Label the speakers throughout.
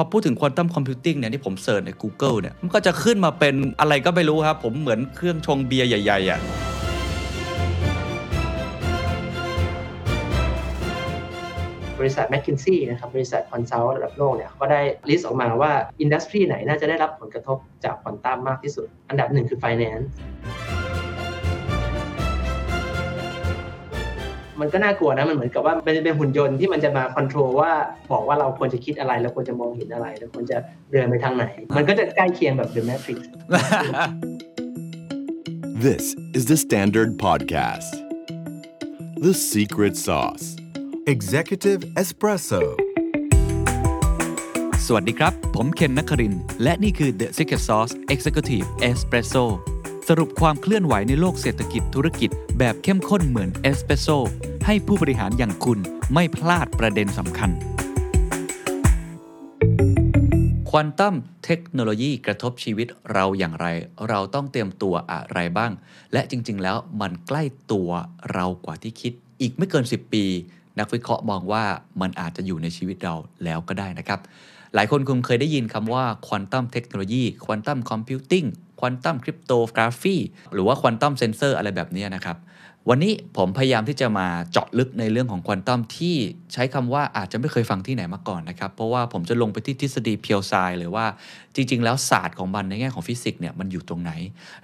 Speaker 1: พอพูดถึง quantum computing เนี่ยที่ผม search ใน Google เนี่ยมันก็จะขึ้นมาเป็นอะไรก็ไม่รู้ครับ ผมเหมือนเครื่องชงเบียร์ใหญ่ๆอะ
Speaker 2: บริษัท m c k คินซี่นะครับบริษัท consult ระดับโลกเนี่ยเขาก็ได้ list ออกมาว่า industry ไหนน่าจะได้รับผลกระทบจากควอนตัมมากที่สุด อันดับหนึ่งคือ Finance มันก็น่ากลัวนะมันเหมือนกับว่าเป็นเป็นหุ่นยนต์ที่มันจะมา control ว่าบอกว่าเราควรจะคิดอะไรเราควรจะมองเห็นอะไรเราควรจะเดินไปทางไหน มันก็จะใกล้เคียงแบบ The Matrix
Speaker 3: This is the Standard Podcast. The Secret Sauce.
Speaker 4: Executive Espresso
Speaker 1: สวัสดีครับ ผมเคนนักครินทร์และนี่คือ The Secret Sauce Executive Espresso สรุปความเคลื่อนไหวในโลกเศรษฐกิจธุรกิจ แบบเข้มข้นเหมือนเอสเปรสโซให้ผู้บริหารอย่างคุณไม่พลาดประเด็นสำคัญ quantum technology กระทบชีวิตเราอย่างไร เราต้องเตรียมตัวอะไรบ้าง และจริง ๆ แล้วมันใกล้ตัวเรากว่าที่คิด อีกไม่เกิน 10 ปี นักวิเคราะห์มองว่ามันอาจจะอยู่ในชีวิตเราแล้วก็ได้นะครับ หลายคนคงเคยได้ยินคำว่า quantum technology quantum computing quantum cryptographyหรือว่าควอนตัมเซนเซอร์อะไรแบบนี้นะครับ วันนี้ผมพยายามที่จะมาเจาะลึกในเรื่องของควอนตัมที่ใช้คำว่าอาจจะไม่เคยฟังที่ไหนมาก่อนนะครับ เพราะว่าผมจะลงไปที่ทฤษฎีเพียวไซหรือว่าจริง ๆ แล้วศาสตร์ของมันในแง่ของฟิสิกส์เนี่ยมันอยู่ตรงไหน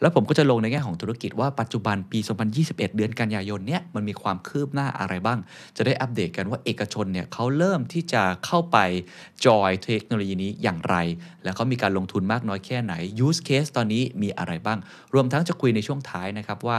Speaker 1: แล้วผมก็จะลงในแง่ของธุรกิจว่าปัจจุบันปี 2021 เดือนกันยายนเนี่ยมันมีความคืบหน้าอะไรบ้าง จะได้อัปเดตกันว่าเอกชนเนี่ยเขาเริ่มที่จะเข้าไปจอยเทคโนโลยีนี้อย่างไร แล้วเขามีการลงทุนมากน้อยแค่ไหน use case ตอนนี้มีอะไรบ้าง รวมทั้งจะคุยในช่วงท้ายนะครับว่า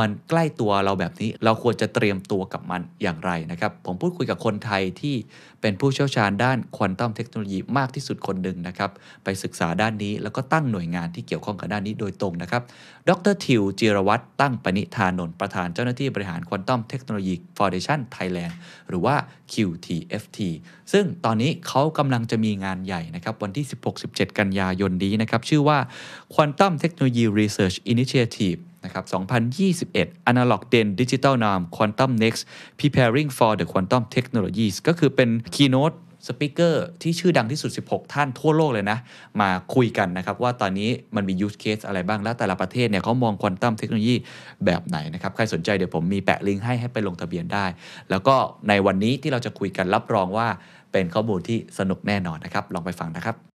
Speaker 1: มันใกล้ตัวเราแบบนี้ เราควรจะเตรียมตัวกับมันอย่างไรนะครับ ผมพูดคุยกับคนไทยที่ เป็นผู้เชี่ยวชาญด้าน quantum technology มากที่สุดคนหนึ่งนะครับ ไปศึกษาด้านนี้แล้วก็ตั้งหน่วยงานที่เกี่ยวข้องกับด้านนี้โดยตรงนะครับ ดร.ทิวจิรวัฒน์ตั้งปณิธานนท์ประธานเจ้าหน้าที่บริหาร Quantum Technology Foundation Thailand หรือว่า QTFT ซึ่งตอนนี้เขากำลังจะมีงานใหญ่นะครับวันที่ 16-17 กันยายนนี้นะครับชื่อว่า Quantum Technology Research Initiative นะครับ2021 Analog Then Digital Now Quantum Next Preparing for the Quantum Technologies ก็คือเป็น keynote speaker ที่ชื่อดังที่สุด 16 ท่านทั่วโลกเลยนะ มาคุยกันนะครับ ว่าตอนนี้มันมี use case อะไรบ้าง และแต่ละประเทศเนี่ยเขามอง quantum technologyแบบไหนนะครับ ใครสนใจเดี๋ยวผมมีแปะลิงก์ให้ให้ไปลงทะเบียนได้ แล้วก็ในวันนี้ที่เราจะคุยกันรับรองว่าเป็นข้อมูลที่สนุกแน่นอนนะครับ ลองไปฟังนะครับ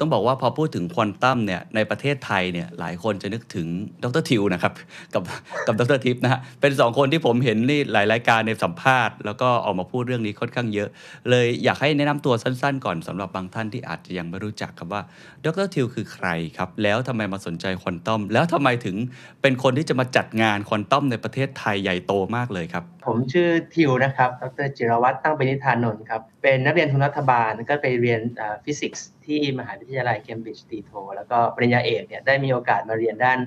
Speaker 1: ต้องบอกว่าพอพูดถึงควอนตัมเนี่ยในประเทศไทยเนี่ยหลายคนจะนึกถึงดรทิวนะครับกับกับดรทิพย์นะฮะเป็นสองคนที่ผมเห็นนี่หลายรายการในสัมภาษณ์ แล้วก็ออกมาพูดเรื่องนี้ค่อนข้างเยอะ เลยอยากให้แนะนำตัวสั้นๆ ก่อนสำหรับบางท่านที่อาจจะยังไม่รู้จักครับว่าดรทิวคือใครครับแล้วทำไมมาสนใจควอนตัมแล้วทำไมถึงเป็นคนที่จะมาจัดงานควอนตัมในประเทศไทยใหญ่โตมากเลยครับ
Speaker 2: ผมชื่อทิวนะครับดรจิรวัตรตั้งปณิธานนท์ครับเป็นนักเรียนทุนรัฐบาลก็ไปเรียนฟิสิกส์ ที่มหาวิทยาลัยเคมบริดจ์ตีโทแล้วก็ปริญญาเอกเนี่ยได้มีโอกาสมาเรียนด้าน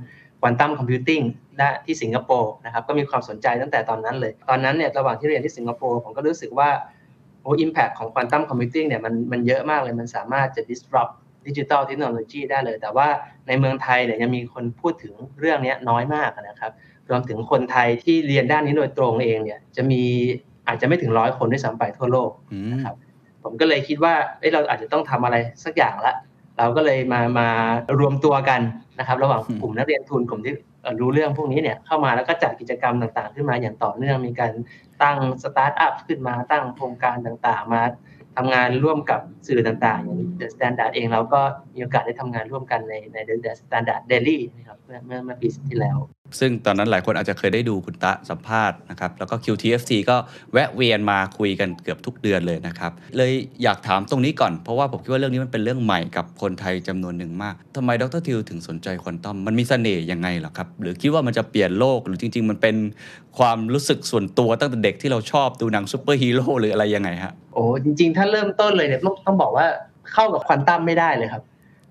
Speaker 2: quantum computing ที่สิงคโปร์นะครับก็มีความสนใจตั้งแต่ตอนนั้นเลย ตอนนั้นเนี่ยระหว่างที่เรียนที่สิงคโปร์ผมก็รู้สึกว่าโอ้ impact ของ quantum computing เนี่ยมันมันเยอะมากเลยมันสามารถจะ disrupt digital technology ได้เลย แต่ว่าในเมืองไทยเนี่ยยังมีคนพูดถึงเรื่องนี้น้อยมากนะครับรวมถึงคนไทยที่เรียนด้านนี้โดยตรงเองเนี่ยจะมีอาจจะไม่ถึงร้อยคนด้วยซ้ำไปทั่วโลกนะครับ ผมก็เลยคิดว่าเเราอาจจะต้องทำอะไรสักอย่างละเราก็เลยมามารวมตัวกันนะครับ ระหว่างกลุ่มนักเรียนทุนกลุ่มที่รู้เรื่องพวกนี้เนี่ยเข้ามาแล้วก็จัดกิจกรรมต่างๆ ขึ้นมาอย่างต่อเนื่องมีการตั้งสตาร์ทอัพขึ้นมาตั้งโครงการต่างๆ มาทำงานร่วมกับสื่อต่างๆอย่าง The Standard เองเราก็มีโอกาสได้ทำงานร่วมกันในใน The Standard Daily นะครับเมื่อเมื่อเมื่อปีที่แล้ว
Speaker 1: ซึ่งตอนนั้นหลายคนอาจจะเคยได้ดูคุณตะสัมภาษณ์นะครับแล้วก็ QTFT ก็แวะเวียนมาคุยกันเกือบทุกเดือนเลยนะครับเลยอยากถามตรงนี้ก่อนเพราะว่าผมคิดว่าเรื่องนี้มันเป็นเรื่องใหม่กับคนไทยจำนวนหนึ่งมากทำไมดรทิวถึงสนใจควอนตัมมันมีเสน่ห์ยังไงหรอครับ หรือคิดว่ามันจะเปลี่ยนโลกหรือจริง ๆ มันเป็นความรู้สึกส่วนตัวตั้งแต่เด็กที่เราชอบดูหนังซูเปอร์ฮีโร่หรืออะไรยังไงฮะ
Speaker 2: โอ้จริง ๆ ถ้าเริ่มต้นเลยเนี่ยต้องต้องบอกว่าเข้ากับควอนตัมไม่ได้เลยครับ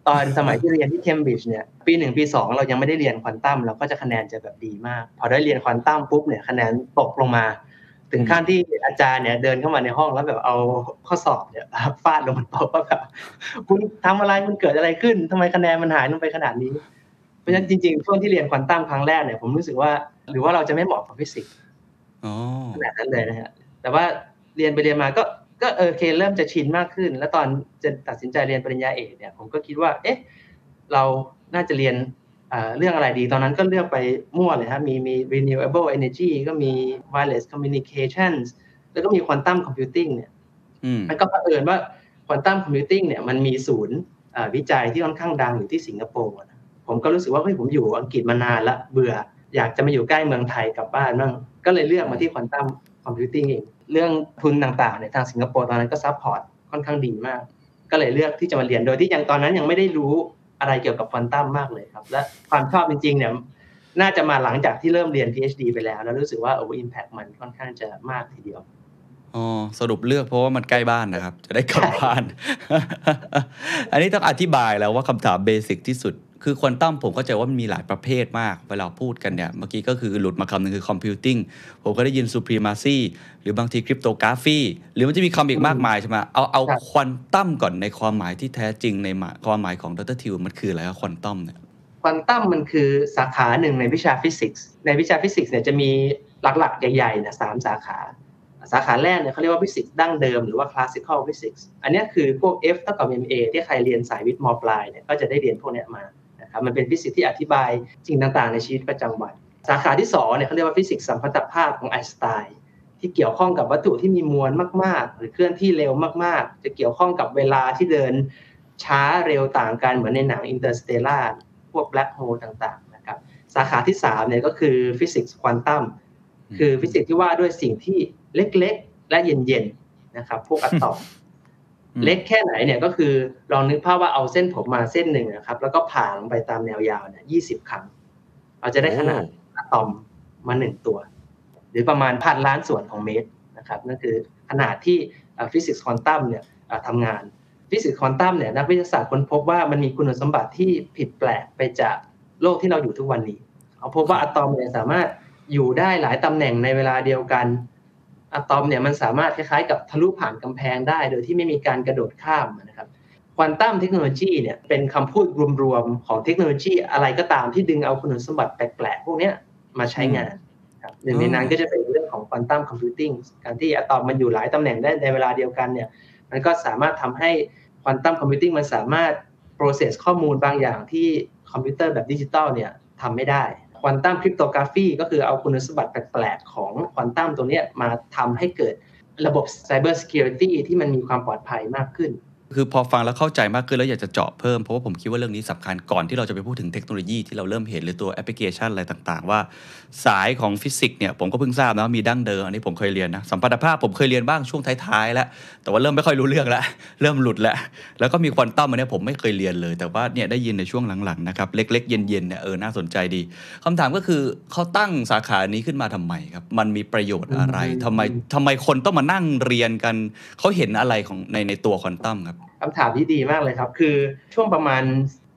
Speaker 2: ตอนสมัยที่เรียนที่เคมบริดจ์เนี่ยปีหนึ่งปีสองเรายังไม่ได้เรียนควอนตัมเราก็จะคะแนนจะแบบดีมาก พอได้เรียนควอนตัมปุ๊บเนี่ยคะแนนตกลงมา ถึงขั้นที่อาจารย์เนี่ยเดินเข้ามาในห้องแล้วแบบเอาข้อสอบเนี่ยฟาดลงบนโต๊ะว่าแบบคุณทำอะไรมันเกิดอะไรขึ้นทำไมคะแนนมันหายลงไปขนาดนี้ เพราะฉะนั้นจริงๆช่วงที่เรียนควอนตัมครั้งแรกเนี่ยผมรู้สึกว่า หรือว่าเราจะไม่เหมาะกับฟิสิกส์ขนาดนั้นเลยนะฮะแต่ว่าเรียนไปเรียนมาก็ ก็เออเคเริ่มจะชินมากขึ้น แล้วตอนจะตัดสินใจเรียนปริญญาเอกเนี่ยผมก็คิดว่า เอ๊ะเราน่าจะเรียนเรื่องอะไรดีตอนนั้นก็เลือกไปมั่วเลยฮะมีมี renewable energy ก็มี wireless communications แล้วก็มี quantum computing เนี่ยมันก็เผอิญว่า quantum computing เนี่ยมันมีศูนย์วิจัยที่ค่อนข้างดังอยู่ที่สิงคโปร์ผมก็รู้สึกว่าเฮ้ยผมอยู่อังกฤษมานานละเบื่อ อยากจะมาอยู่ใกล้เมืองไทยกลับบ้านบ้างก็เลยเลือกมาที่ quantum computing เอง เรื่องทุนต่างๆในทางสิงคโปร์ตอนนั้นก็ support ค่อนข้างดีมาก ก็เลยเลือกที่จะมาเรียนโดยที่ยังตอนนั้นยังไม่ได้รู้อะไรเกี่ยวกับควอนตัมมากเลยครับ และความชอบจริงๆเนี่ยน่าจะมาหลังจากที่เริ่มเรียน PhD ไปแล้ว แล้วรู้สึกว่าโอ้ impact มันค่อนข้างจะมากทีเดียว
Speaker 1: อ๋อสรุปเลือกเพราะว่ามันใกล้บ้านนะครับ จะได้กลับบ้าน อันนี้ต้องอธิบายแล้วว่าคำถาม basic ที่สุด คือควอนตัมผมเข้าใจว่ามันมีหลายประเภทมาก เวลาพูดกันเนี่ย เมื่อกี้ก็คือหลุดมาคำหนึ่งคือ computing ผมก็ได้ยิน supremacy หรือบางที cryptography หรือมันจะมีคำอีกมากมายใช่ไหมเอาเอาควอนตัมก่อนในความหมายที่แท้จริงในความหมายของดรทิวมันคืออะไรครับควอนตัมเนี่ย
Speaker 2: ควอนตัมมันคือสาขาหนึ่งในวิชาฟิสิกส์ในวิชาฟิสิกส์เนี่ยจะมีหลักๆ ใหญ่ๆเนี่ยสามสาขาสาขาแรกเนี่ยเขาเรียกว่าฟิสิกส์ดั้งเดิมหรือว่า classical physics อันนี้คือพวก F เท่ากับ MA ที่ใครเรียนสายวิทย์มปลายเนี่ยก็จะได้เรียนพวกนี้มา ครับมันเป็นฟิสิกส์ที่อธิบายสิ่งต่างๆ ในชีวิตประจำวัน สาขาที่2เนี่ยเขาเรียกว่าฟิสิกส์สัมพัทธภาพของไอน์สไตน์ที่เกี่ยวข้องกับวัตถุที่มีมวลมาก ๆ หรือเคลื่อนที่เร็วมากๆ จะเกี่ยวข้องกับเวลาที่เดินช้าเร็วต่างกันเหมือนในหนัง Interstellarพวก black hole ต่างๆนะครับสาขาที่3เนี่ยก็คือฟิสิกส์ควอนตัมคือฟิสิกส์ที่ว่าด้วยสิ่งที่เล็กๆ และเย็นๆนะครับพวกอะตอม เล็กแค่ไหนเนี่ยก็คือลองนึกภาพว่าเอาเส้นผมมาเส้นหนึ่งนะครับ แล้วก็ผ่าลงไปตามแนวยาวเนี่ยยี่สิบครั้ง เราจะได้ขนาดอะตอมมาหนึ่งตัว หรือประมาณพันล้านส่วนของเมตรนะครับนั่นคือขนาดที่ฟิสิกส์ควอนตัมเนี่ยทำงานฟิสิกส์ควอนตัมเนี่ยนักวิทยาศาสตร์ค้นพบว่ามันมีคุณสมบัติที่ผิดแปลกไปจากโลกที่เราอยู่ทุกวันนี้เขาพบว่าอะตอมเนี่ยสามารถอยู่ได้หลายตำแหน่งในเวลาเดียวกัน อะตอมเนี่ยมันสามารถคล้ายๆกับทะลุผ่านกำแพงได้ โดยที่ไม่มีการกระโดดข้ามนะครับ quantum technology เนี่ยเป็นคำพูดรวมๆของเทคโนโลยีอะไรก็ตามที่ดึงเอาคุณสมบัติแปลกๆ พวกนี้มาใช้งานครับหนึ่งในนั้นก็จะเป็นเรื่องของ quantum computingการที่อะตอมมันอยู่หลายตำแหน่งได้ในเวลาเดียวกันเนี่ยมันก็สามารถทำให้ quantum computing มันสามารถ process ข้อมูลบางอย่างที่คอมพิวเตอร์แบบดิจิตอลเนี่ยทำไม่ได้ quantum cryptography ก็คือเอาคุณสมบัติแปลกๆของควอนตัมตัวนี้มาทำให้เกิดระบบ Cyber Security ที่มันมีความปลอดภัยมากขึ้น
Speaker 1: คือพอฟังแล้วเข้าใจมากขึ้นแล้วอยากจะเจาะเพิ่มเพราะว่าผมคิดว่าเรื่องนี้สำคัญก่อนที่เราจะไปพูดถึงเทคโนโลยีที่เราเริ่มเห็นหรือตัวแอปพลิเคชันอะไรต่างๆ ว่า สายของฟิสิกส์เนี่ยผมก็เพิ่งทราบนะมีดั้งเดิมอันนี้ผมเคยเรียนนะสัมพัทธภาพผมเคยเรียนบ้างช่วงท้ายๆแล้ว แต่ว่าเริ่มไม่ค่อยรู้เรื่องแล้วเริ่มหลุดแล้วแล้วก็มีควอนตัมอันนี้ผมไม่เคยเรียนเลย แต่ว่าเนี่ยได้ยินในช่วงหลังๆนะครับเล็กๆเย็นๆเนี่ยเออน่าสนใจดีคำถามก็คือเขาตั้งสาขานี้ขึ้นมาทำไมครับมันมีประโยชน์อะไรทำไมทำไมคนต้องมานั่งเรียนกันเขาเห็นอะไรของในในตัวควอนตัมครับ
Speaker 2: คำถามที่ดีมากเลยครับ คือช่วงประมาณ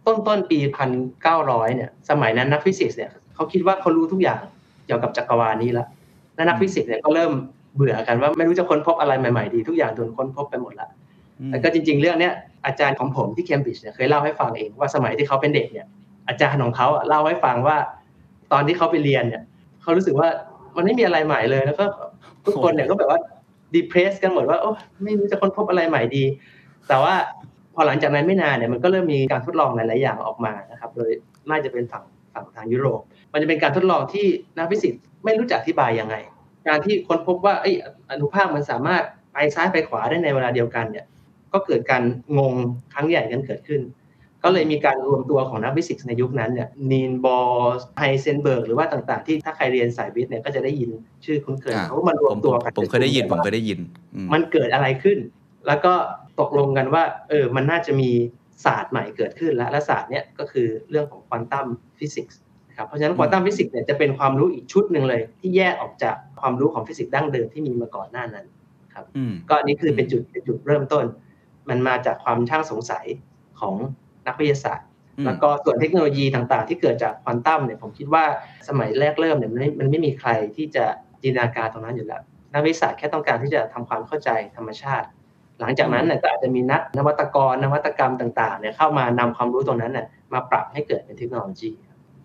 Speaker 2: ต้นต้นปีพันเก้าร้อยเนี่ย สมัยนั้นนักฟิสิกส์เนี่ยเขาคิดว่าเขารู้ทุกอย่างเกี่ยวกับจักรวาลนี้แล้วและนักฟิสิกส์เนี่ยก็เริ่มเบื่อกันว่าไม่รู้จะค้นพบอะไรใหม่ๆดี ทุกอย่างโดนค้นพบไปหมดแล้วแต่ก็จริง ๆ เรื่องเนี้ยอาจารย์ของผมที่เคมบริดจ์เนี่ยเคยเล่าให้ฟังเองว่าสมัยที่เขาเป็นเด็กเนี่ย อาจารย์ของเขาเล่าให้ฟังว่า ตอนที่เขาไปเรียนเนี่ยเขารู้สึกว่ามันไม่มีอะไรใหม่เลยแล้วก็ทุกคนเนี่ยก็แบบว่าดีเพรสกันหมดว่าโอ้ไม่รู้จะค้นพบอะไรใหม่ดี แต่ว่าพอหลังจากนั้นไม่นานเนี่ยมันก็เริ่มมีการทดลองหลาย ๆ อย่างออกมานะครับ โดยน่าจะเป็นฝั่งฝั่งทางยุโรป มันจะเป็นการทดลองที่นักฟิสิกส์ไม่รู้จักอธิบายยังไง การที่ค้นพบว่าไอ้อนุภาคมันสามารถไปซ้ายไปขวาได้ในเวลาเดียวกันเนี่ย ก็เกิดการงงครั้งใหญ่กันเกิดขึ้น ก็เลยมีการรวมตัวของนักฟิสิกส์ในยุคนั้นเนี่ย นีลส์ บอร์ ไฮเซนเบิร์กหรือว่าต่าง ๆ ที่ถ้าใครเรียนสายวิทย์เนี่ยก็จะได้ยินชื่อคุ้นเคยเขาก็มารวมตัวกัน
Speaker 1: ผมเคยได้ยิน ผมเคยได้ยิน
Speaker 2: มันเกิดอะไรขึ้น แล้วก็ ตกลงกันว่าเออมันน่าจะมีศาสตร์ใหม่เกิดขึ้นแล้วและศาสตร์เนี้ยก็คือเรื่องของ quantum physics ครับเพราะฉะนั้น quantum physics เนี่ยจะเป็นความรู้อีกชุดหนึ่งเลย ที่แยกออกจากความรู้ของฟิสิกส์ดั้งเดิมที่มีมาก่อนหน้านั้นครับก็อันนี้คือเป็นจุดเป็นจุดเริ่มต้น มันมาจากความช่างสงสัยของนักวิทยาศาสตร์ แล้วก็ส่วนเทคโนโลยีต่างๆ ที่เกิดจากควอนตัมเนี่ยผมคิดว่าสมัยแรกเริ่มเนี่ยมันไม่มันไม่มีใครที่จะจินตนาการตรงนั้นอยู่แล้วนักวิทยาศาสตร์แค่ต้องการที่จะทำความเข้าใจธรรมชาติ หลังจากนั้นเนี่ยก็อาจจะมีนักนวัตกรนวัตกรรมต่างๆเนี่ยเข้ามานำความรู้ตรงนั้นเนี่ยมาปรับให้เกิดเป็นเทคโนโลยี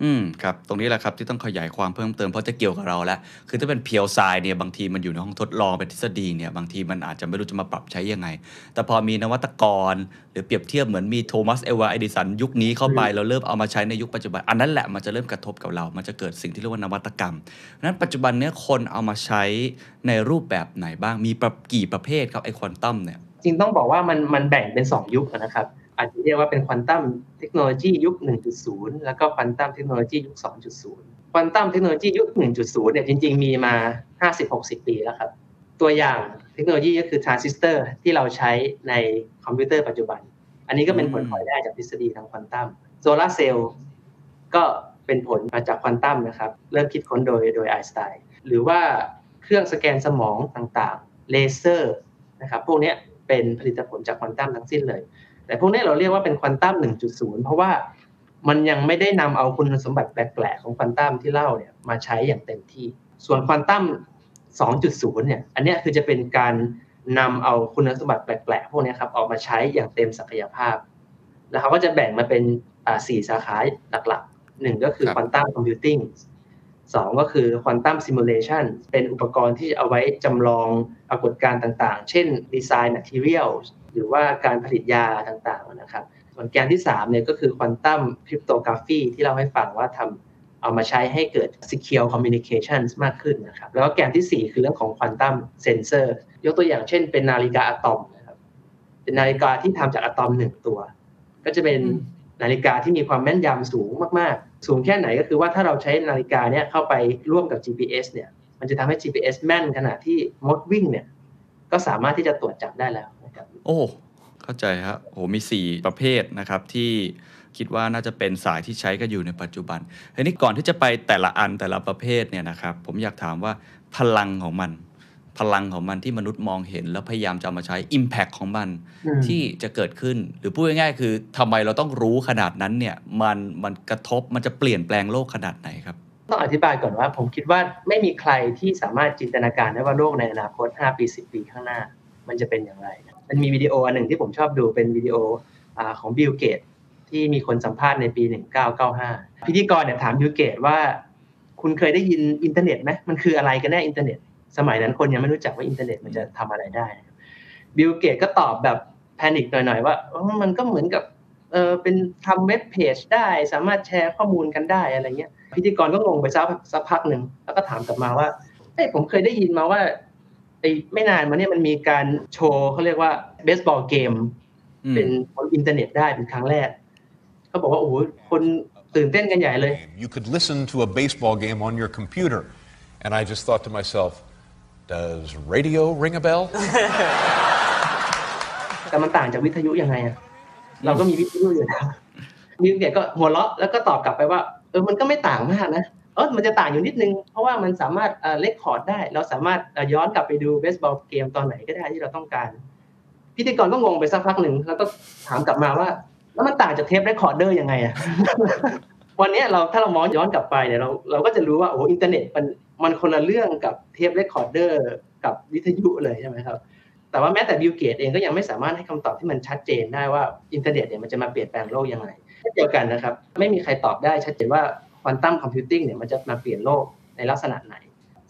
Speaker 1: อืมครับ ตรงนี้แหละครับที่ต้องขยายความเพิ่มเติมเพราะจะเกี่ยวกับเราแล้วคือถ้าเป็นเพียวไซเนี่ยบางทีมันอยู่ในห้องทดลองเป็นทฤษฎีเนี่ยบางทีมันอาจจะไม่รู้จะมาปรับใช้ยังไง แต่พอมีนวัตกร หรือเปรียบเทียบเหมือนมีโทมัสเอวาเอดิสันยุคนี้เข้าไปเราเริ่มเอามาใช้ในยุคปัจจุบัน อันนั้นแหละมันจะเริ่มกระทบกับเรา มันจะเกิดสิ่งที่เรียกว่านวัตกรรมนั้นปัจจุบันเนี้ยคนเอามาใช้ในรูปแบบไหนบ้างมีประกี่ประเภทครับไอควอนตัมเนี่ย
Speaker 2: จริงต้องบอกว่ามันมันแบ่งเป็น 2 ยุคนะครับ อาจจะเรียกว่าเป็นควอนตัมเทคโนโลยียุค 1.0 แล้วก็ควอนตัมเทคโนโลยียุค 2.0 ควอนตัมเทคโนโลยียุค 1.0 เนี่ยจริง ๆ มีมา 50-60 ปีแล้วครับ ตัวอย่างเทคโนโลยีก็คือทรานซิสเตอร์ที่เราใช้ในคอมพิวเตอร์ปัจจุบัน อันนี้ก็เป็นผลพลอยได้จากทฤษฎีทางควอนตัมโซลาร์เซลล์ก็เป็นผลมาจากควอนตัมนะครับ เริ่มคิดค้นโดยโดยไอน์สไตน์หรือว่าเครื่องสแกนสมองต่างๆ เลเซอร์นะครับ พวกเนี้ย เป็นผลิตผลจากควอนตัมทั้งสิ้นเลย แต่พวกนี้เราเรียกว่าเป็นควอนตัม1.0 เพราะว่ามันยังไม่ได้นำเอาคุณสมบัติแปลกๆของควอนตัมที่เล่าเนี่ยมาใช้อย่างเต็มที่ ส่วนควอนตัม2.0 เนี่ย อันนี้คือจะเป็นการนำเอาคุณสมบัติแปลกๆพวกนี้ครับออกมาใช้อย่างเต็มศักยภาพ แล้วเขาก็จะแบ่งมาเป็นสี่สาขาหลักๆหนึ่งก็คือ
Speaker 1: ครับ
Speaker 2: quantum computing สองก็คือ quantum simulation เป็นอุปกรณ์ที่เอาไว้จำลองปรากฏการณ์ต่างๆ เช่นดีไซน์ material หรือว่าการผลิตยาต่างๆนะครับ ส่วนแกนที่3เนี่ยก็คือ quantum cryptography ที่เล่าให้ฟังว่าทำเอามาใช้ให้เกิด secure communications มากขึ้นนะครับ แล้วก็แกนทีสี่4 คือเรื่องของควอนตัมเซนเซอร์ยกตัวอย่างเช่น เป็นนาฬิกาอะตอมนะครับเป็นนาฬิกาที่ทำจากอะตอมหนึ่งตัว ก็จะเป็น นาฬิกาที่มีความแม่นยำสูงมากๆ สูงแค่ไหนก็คือว่าถ้าเราใช้นาฬิกาเนี่ยเข้าไปร่วมกับ GPS เนี่ยมันจะทำให้ GPS แม่นขณะที่มดวิ่งเนี่ยก็สามารถที่จะตรวจจับได้แล้วนะครับ
Speaker 1: โอ้เข้าใจครับโหมี 4 ประเภทนะครับที่คิดว่าน่าจะเป็นสายที่ใช้กันอยู่ในปัจจุบันทีนี้ก่อนที่จะไปแต่ละอันแต่ละประเภทเนี่ยนะครับผมอยากถามว่าพลังของมัน พลังของมันที่มนุษย์มองเห็น แล้วพยายามจะเอามาใช้ Impact ของมัน
Speaker 2: อืม
Speaker 1: ที่จะเกิดขึ้น หรือพูดง่ายๆคือทำไมเราต้องรู้ขนาดนั้นเนี่ยมันมันกระทบมันจะเปลี่ยนแปลงโลกขนาดไหนครับ
Speaker 2: ต้องอธิบายก่อนว่าผมคิดว่าไม่มีใครที่สามารถจินตนาการได้ว่าโลกในอนาคต 5 ปี 10 ปีข้างหน้า มันจะเป็นอย่างไร มันมีวิดีโออันหนึ่งที่ผมชอบดูเป็นวิดีโออาของบิลเกตที่มีคนสัมภาษณ์ในปี 1995 พิธีกรเนี่ยถามบิลเกตว่า คุณเคยได้ยินอินเทอร์เน็ตไหมมันคืออะไรกันแน่อินเทอร์เน็ต สมัยนั้นคนยังไม่รู้จักว่าอินเทอร์เน็ตมันจะทำอะไรได้นะครับบิลเกตก็ตอบแบบ panic หน่อยๆว่าอ๋อมันก็เหมือนกับเออเป็นทำเว็บเพจได้ สามารถแชร์ข้อมูลกันได้อะไรเงี้ย พิธีกรก็งงไปสักสักพักหนึ่งแล้วก็ถามกลับมาว่าเอ้ยผมเคยได้ยินมาว่าไอ้ไม่นานมาเนี่ยมันมีการโชว์เขาเรียกว่า baseball game อืมเป็นบนอินเทอร์เน็ตได้เป็นครั้งแรกเขาบอกว่าโอ้โหคนตื่นเต้นกันใหญ่เลย
Speaker 5: You could listen to a baseball game on your computer. And I just thought to myself, does radio ring a bell?
Speaker 2: แต่มันต่างจากวิทยุยังไงอะเราก็มีวิทยุอยู่แล้วบิลเกตก็หัวเราะแล้วก็ตอบกลับไปว่าเออมันก็ไม่ต่างมากนะเออมันจะต่างอยู่นิดนึง เพราะว่ามันสามารถเอ่อ record ได้ เราสามารถเอ่อย้อนกลับไปดู baseball game ตอนไหนก็ได้ที่เราต้องการ พิธีกรก็งงไปสักพักหนึ่งแล้วก็ถามกลับมาว่า แล้วมันต่างจาก tape recorder ยังไงอะวันเนี้ยเราถ้าเรามองย้อนกลับไปเนี่ยเราเราก็จะรู้ว่าโอ้โหอินเทอร์เน็ตมัน มันคนละเรื่องกับ tape recorder กับวิทยุเลยใช่ไหมครับ แต่ว่าแม้แต่บิลเกตเองก็ยังไม่สามารถให้คำตอบที่มันชัดเจนได้ว่าอินเทอร์เน็ตเนี่ยมันจะมาเปลี่ยนแปลงโลกยังไงเช่นเดียวกันนะครับ ไม่มีใครตอบได้ชัดเจนว่า quantum computing เนี่ยมันจะมาเปลี่ยนโลกในลักษณะไหน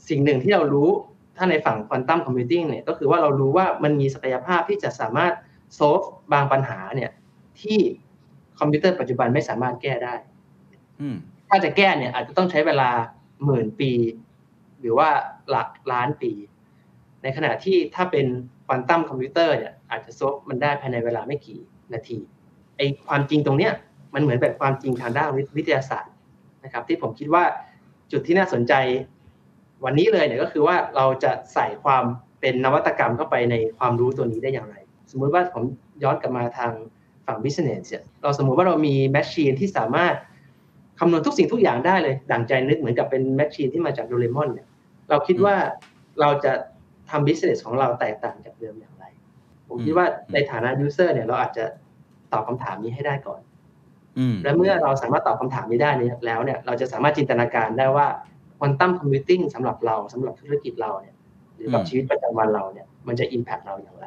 Speaker 2: สิ่งหนึ่งที่เรารู้ถ้าในฝั่ง quantum computing เนี่ยก็คือว่าเรารู้ว่ามันมีศักยภาพที่จะสามารถ solve บางปัญหาเนี่ยที่คอมพิวเตอร์ปัจจุบันไม่สามารถแก้ได้
Speaker 1: อืม
Speaker 2: ถ้าจะแก้เนี่ยอาจจะต้องใช้เวลาหมื่นปี หรือว่าหลักล้านปี ในขณะที่ถ้าเป็นควอนตัมคอมพิวเตอร์เนี่ยอาจจะ solve มันได้ภายในเวลาไม่กี่นาทีไอความจริงตรงเนี้ยมันเหมือนแบบความจริงทางด้านวิทยาศาสตร์นะครับ ที่ผมคิดว่าจุดที่น่าสนใจวันนี้เลยเนี่ยก็คือว่าเราจะใส่ความเป็นนวัตกรรมเข้าไปในความรู้ตัวนี้ได้อย่างไร สมมุติว่าผมย้อนกลับมาทางฝั่ง business เนี่ยเราสมมุติว่าเรามี machine ที่สามารถคำนวณทุกสิ่งทุกอย่างได้เลย ดั่งใจนึกเหมือนกับเป็น machine ที่มาจากโดเรมอนเนี่ย เราคิดว่าเราจะทำ business ของเราแตกต่างจากเดิมอย่างไร ผมคิดว่าในฐานะ user เนี่ยเราอาจจะตอบคำถามนี้ให้ได้ก่อน
Speaker 1: อืม
Speaker 2: และเมื่อเราสามารถตอบคำถามนี้ได้เนี่ยแล้วเนี่ย เราจะสามารถจินตนาการได้ว่า quantum computing สำหรับเราสำหรับธุรกิจเราเนี่ย หรือกับ
Speaker 1: อืม
Speaker 2: ชีวิตประจำวันเราเนี่ย มันจะ impact เราอย่างไร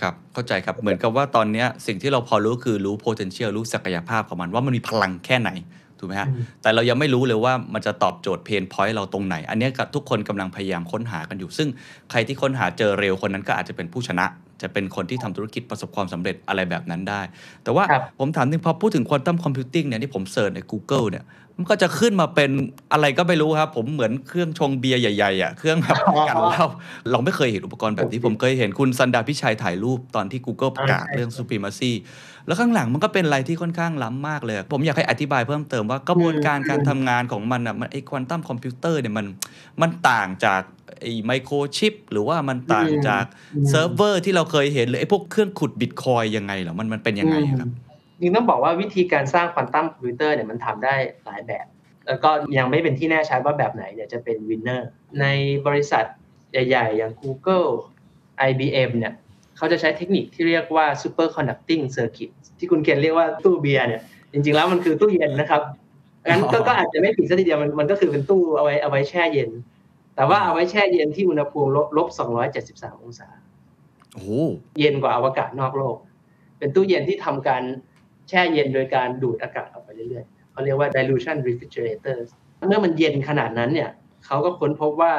Speaker 1: ครับ เข้าใจครับเหมือนกับว่าตอนเนี้ยสิ่งที่เราพอรู้คือรู้ potential รู้ศักยภาพของมันว่ามันมีพลังแค่ไหน ถูกไหมฮะแต่เรายังไม่รู้เลยว่ามันจะตอบโจทย์ pain point เราตรงไหน อันนี้ทุกคนกำลังพยายามค้นหากันอยู่ ซึ่งใครที่ค้นหาเจอเร็วคนนั้นก็อาจจะเป็นผู้ชนะ จะเป็นคนที่ทำธุรกิจประสบความสำเร็จอะไรแบบนั้นได้ แต่ว่าผมถามถึงพอพูดถึง quantum computing เนี่ยที่ผม search ใน Google เนี่ย มันก็จะขึ้นมาเป็นอะไรก็ไม่รู้ครับ ผมเหมือนเครื่องชงเบียร์ใหญ่ๆอะเครื่องแบบกลั่นเหล้าเราไม่เคยเห็นอุปกรณ์แบบนี้ผมเคยเห็นคุณซุนดาร์ พิชัยถ่ายรูปตอนที่ Google ประกาศเรื่อง supremacy แล้วข้างหลังมันก็เป็นอะไรที่ค่อนข้างล้ำมากเลย ผมอยากให้อธิบายเพิ่มเติมว่ากระบวนการการทำงานของมันอะมันไอควอนตัมคอมพิวเตอร์เนี่ยมันมันต่างจากไอไมโครชิปหรือว่ามันต่างจากเซิร์ฟเวอร์ที่เราเคยเห็นหรือไอพวกเครื่องขุดบิตคอยน์ยังไงเหรอมันมันเป็นยังไงครับ
Speaker 2: จริงต้องบอกว่าวิธีการสร้างควอนตัมคอมพิวเตอร์เนี่ยมันทำได้หลายแบบ แล้วก็ยังไม่เป็นที่แน่ชัดว่าแบบไหนเนี่ยจะเป็น winner ในบริษัทใหญ่ ๆ อย่าง Google IBM เนี่ยเขาจะใช้เทคนิคที่เรียกว่า superconducting circuit ที่คุณเคนเรียกว่าตู้เบียร์เนี่ยจริง ๆ แล้วมันคือตู้เย็นนะครับงั้นก็อาจจะไม่ผิดซะทีเดียวมันมันก็คือเป็นตู้เอาไว้เอาไว้แช่เย็น แต่ว่าเอาไว้แช่เย็นที่อุณหภูมิลบลบสองร้อยเจ็ดสิบสามองศาเย็นกว่าอวกาศนอกโลก เป็นตู้เย็นที่ทำการ แช่เย็นโดยการดูดอากาศออกไปเรื่อยๆเขาเรียกว่า dilution refrigerators เมื่อมันเย็นขนาดนั้นเนี่ยเขาก็ค้นพบว่า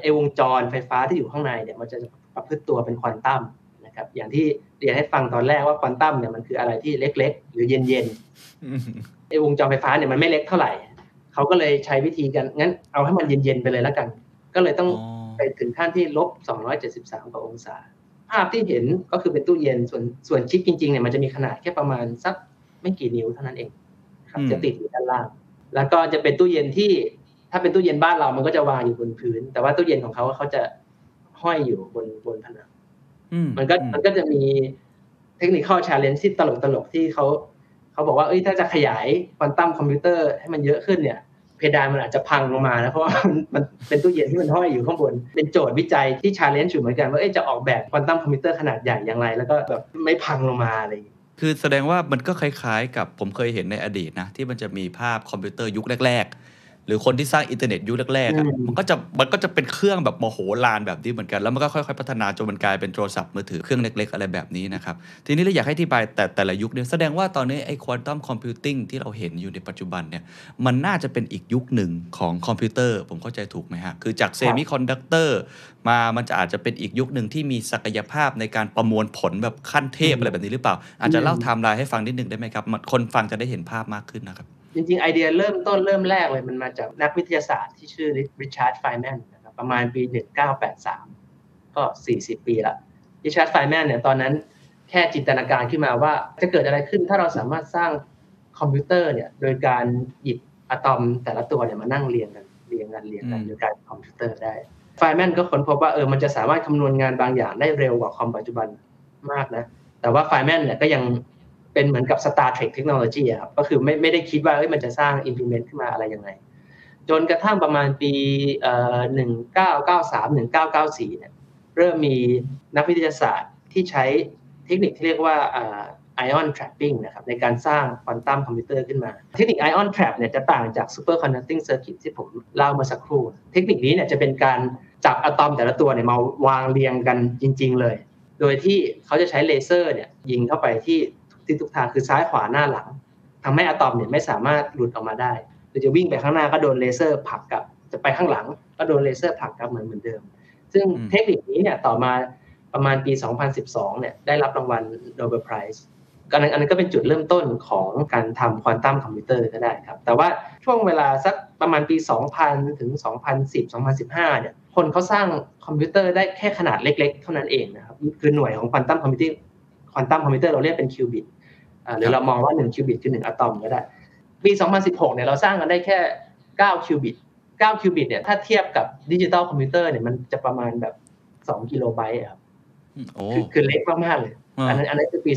Speaker 2: ไอ้วงจรไฟฟ้าที่อยู่ข้างในเนี่ยมันจะประพฤติตัวเป็นควอนตัมนะครับอย่างที่เรียนให้ฟังตอนแรกว่าควอนตัมเนี่ยมันคืออะไรที่เล็กๆ หรือเย็นๆไอ้วงจรไฟฟ้าเนี่ยมันไม่เล็กเท่าไหร่เขาก็เลยใช้วิธีกันงั้นเอาให้มันเย็นๆไปเลยแล้วกัน ก็เลยต้องไปถึงขั้นที่ลบ 273กว่าองศา ภาพที่เห็นก็คือเป็นตู้เย็นส่วนส่วนชิปจริงๆเนี่ยมันจะมีขนาดแค่ประมาณสัก ไม่กี่นิ้วเท่านั้นเองครับจะติดอยู่ด้านล่าง แล้วก็จะเป็นตู้เย็นที่ถ้าเป็นตู้เย็นบ้านเรามันก็จะวางอยู่บนพื้น แต่ว่าตู้เย็นของเขาเขาจะห้อยอยู่บนบนผนังมันก็มันก็จะมีเทคนิคข้อ challenge ที่ตลกตลกที่เขาเขาบอกว่าเอ้ยถ้าจะขยายควอนตัมคอมพิวเตอร์ให้มันเยอะขึ้นเนี่ย เพดานมันอาจจะพังลงมานะเพราะว่ามันเป็นตู้เย็นที่มันห้อยอยู่ข้างบน เป็นโจทย์วิจัยที่ challenge อยู่เหมือนกันว่าเอ้ยจะออกแบบควอนตัมคอมพิวเตอร์ขนาดใหญ่อย่างไร แล้วก็แบบไม่พังลงมาอะไร
Speaker 1: คือแสดงว่ามันก็คล้ายๆ กับผมเคยเห็นในอดีตนะที่มันจะมีภาพคอมพิวเตอร์ยุคแรกๆ รือคนที่สร้างอินเทอร์เน็ตยุคแรกๆอะมันก็จะมันก็จะเป็นเครื่องแบบมโหฬารแบบนี้เหมือนกัน แล้วมันก็ค่อยๆ พัฒนาจนมันกลายเป็นโทรศัพท์มือถือเครื่องเล็ก ๆ อะไรแบบนี้นะครับ ทีนี้เราอยากให้อธิบายแต่แต่ละยุคเนี่ยแสดงว่าตอนนี้ไอ้ quantum computing ที่เราเห็นอยู่ในปัจจุบันเนี่ยมันน่าจะเป็นอีกยุคหนึ่งของคอมพิวเตอร์ ผมเข้าใจถูกไหมฮะคือจากเซมิคอนดักเตอร์มามันจะอาจจะเป็นอีกยุคหนึ่งที่มีศักยภาพในการประมวลผลแบบขั้นเทพอะไรแบบนี้หรือเปล่า อาจจะเล่าไทม์ไลน์ให้ฟังนิดนึงได้ไหมครับคนฟังจะได้เห็นภาพมากขึ้นนะครับ
Speaker 2: จริงๆ ไอเดียเริ่มต้นเริ่มแรกเลยมันมาจากนักวิทยาศาสตร์ที่ชื่อริชาร์ดไฟแมนนะครับประมาณปี 1983 ก็ 40 ปีละริชาร์ดไฟแมนเนี่ยตอนนั้นแค่จินตนาการขึ้นมาว่าจะเกิดอะไรขึ้นถ้าเราสามารถสร้างคอมพิวเตอร์เนี่ยโดยการหยิบอะตอมแต่ละตัวเนี่ยมานั่งเรียงกันเรียงกันเรียงกันโดยการคอมพิวเตอร์ได้ไฟแมนก็ค้นพบว่าเออมันจะสามารถคำนวณงานบางอย่างได้เร็วกว่าคอมปัจจุบันมากนะแต่ว่าไฟแมนเนี่ยก็ยัง เป็นเหมือนกับ Star Trek เทคโนโลยีครับก็คือไม่ไม่ได้คิดว่ามันจะสร้าง implement ขึ้นมาอะไรยังไง จนกระทั่งประมาณปีหนึ่งเก้าเก้าสามหนึ่งเก้าเก้าสี่เนี่ยเริ่มมีนักวิทยาศาสตร์ที่ใช้เทคนิคที่เรียกว่า ion trapping นะครับในการสร้างควอนตัมคอมพิวเตอร์ขึ้นมา เทคนิค ion trap เนี่ยจะต่างจาก superconducting circuit ที่ผมเล่าเมื่อสักครู่ เทคนิคนี้เนี่ยจะเป็นการจับอะตอมแต่ละตัวเนี่ยมาวางเรียงกันจริง ๆ เลย โดยที่เขาจะใช้เลเซอร์เนี่ยยิงเข้าไปที่ ทิศทุกทางคือซ้ายขวาหน้าหลังทำให้อะตอมเนี่ยไม่สามารถหลุดออกมาได้หรือจะวิ่งไปข้างหน้าก็โดนเลเซอร์ผลักกลับ จะไปข้างหลัง ก็โดนเลเซอร์ผลักกลับเหมือนเหมือนเดิม ซึ่งเทคนิคนี้เนี่ยต่อมาประมาณปี 2012 เนี่ยได้รับรางวัล Nobel Prize อันนั้นอันนั้นก็เป็นจุดเริ่มต้นของการทำควอนตัมคอมพิวเตอร์ก็ได้ครับ แต่ว่าช่วงเวลาสักประมาณปี 2000 ถึง 2010 2015 เนี่ย คนเขาสร้างคอมพิวเตอร์ได้แค่ขนาดเล็ก ๆ เท่านั้นเองนะครับ คือหน่วยของควอนตัมคอมพิวเตอร์ควอนตัมคอมพิวเตอร์เราเรียกเป็นคิวบิต หรือเรามองว่า1คิวบิตคือ1อะตอมก็ได้ ปี 2016 เนี่ยเราสร้างกันได้แค่ 9 คิวบิต 9 คิวบิตเนี่ยถ้าเทียบกับดิจิตอลคอมพิวเตอร์เนี่ยมันจะประมาณแบบ 2 กิโลไบต์ครับคือคือเล็กมากๆเลย อันนั้นอันนั้นคือปี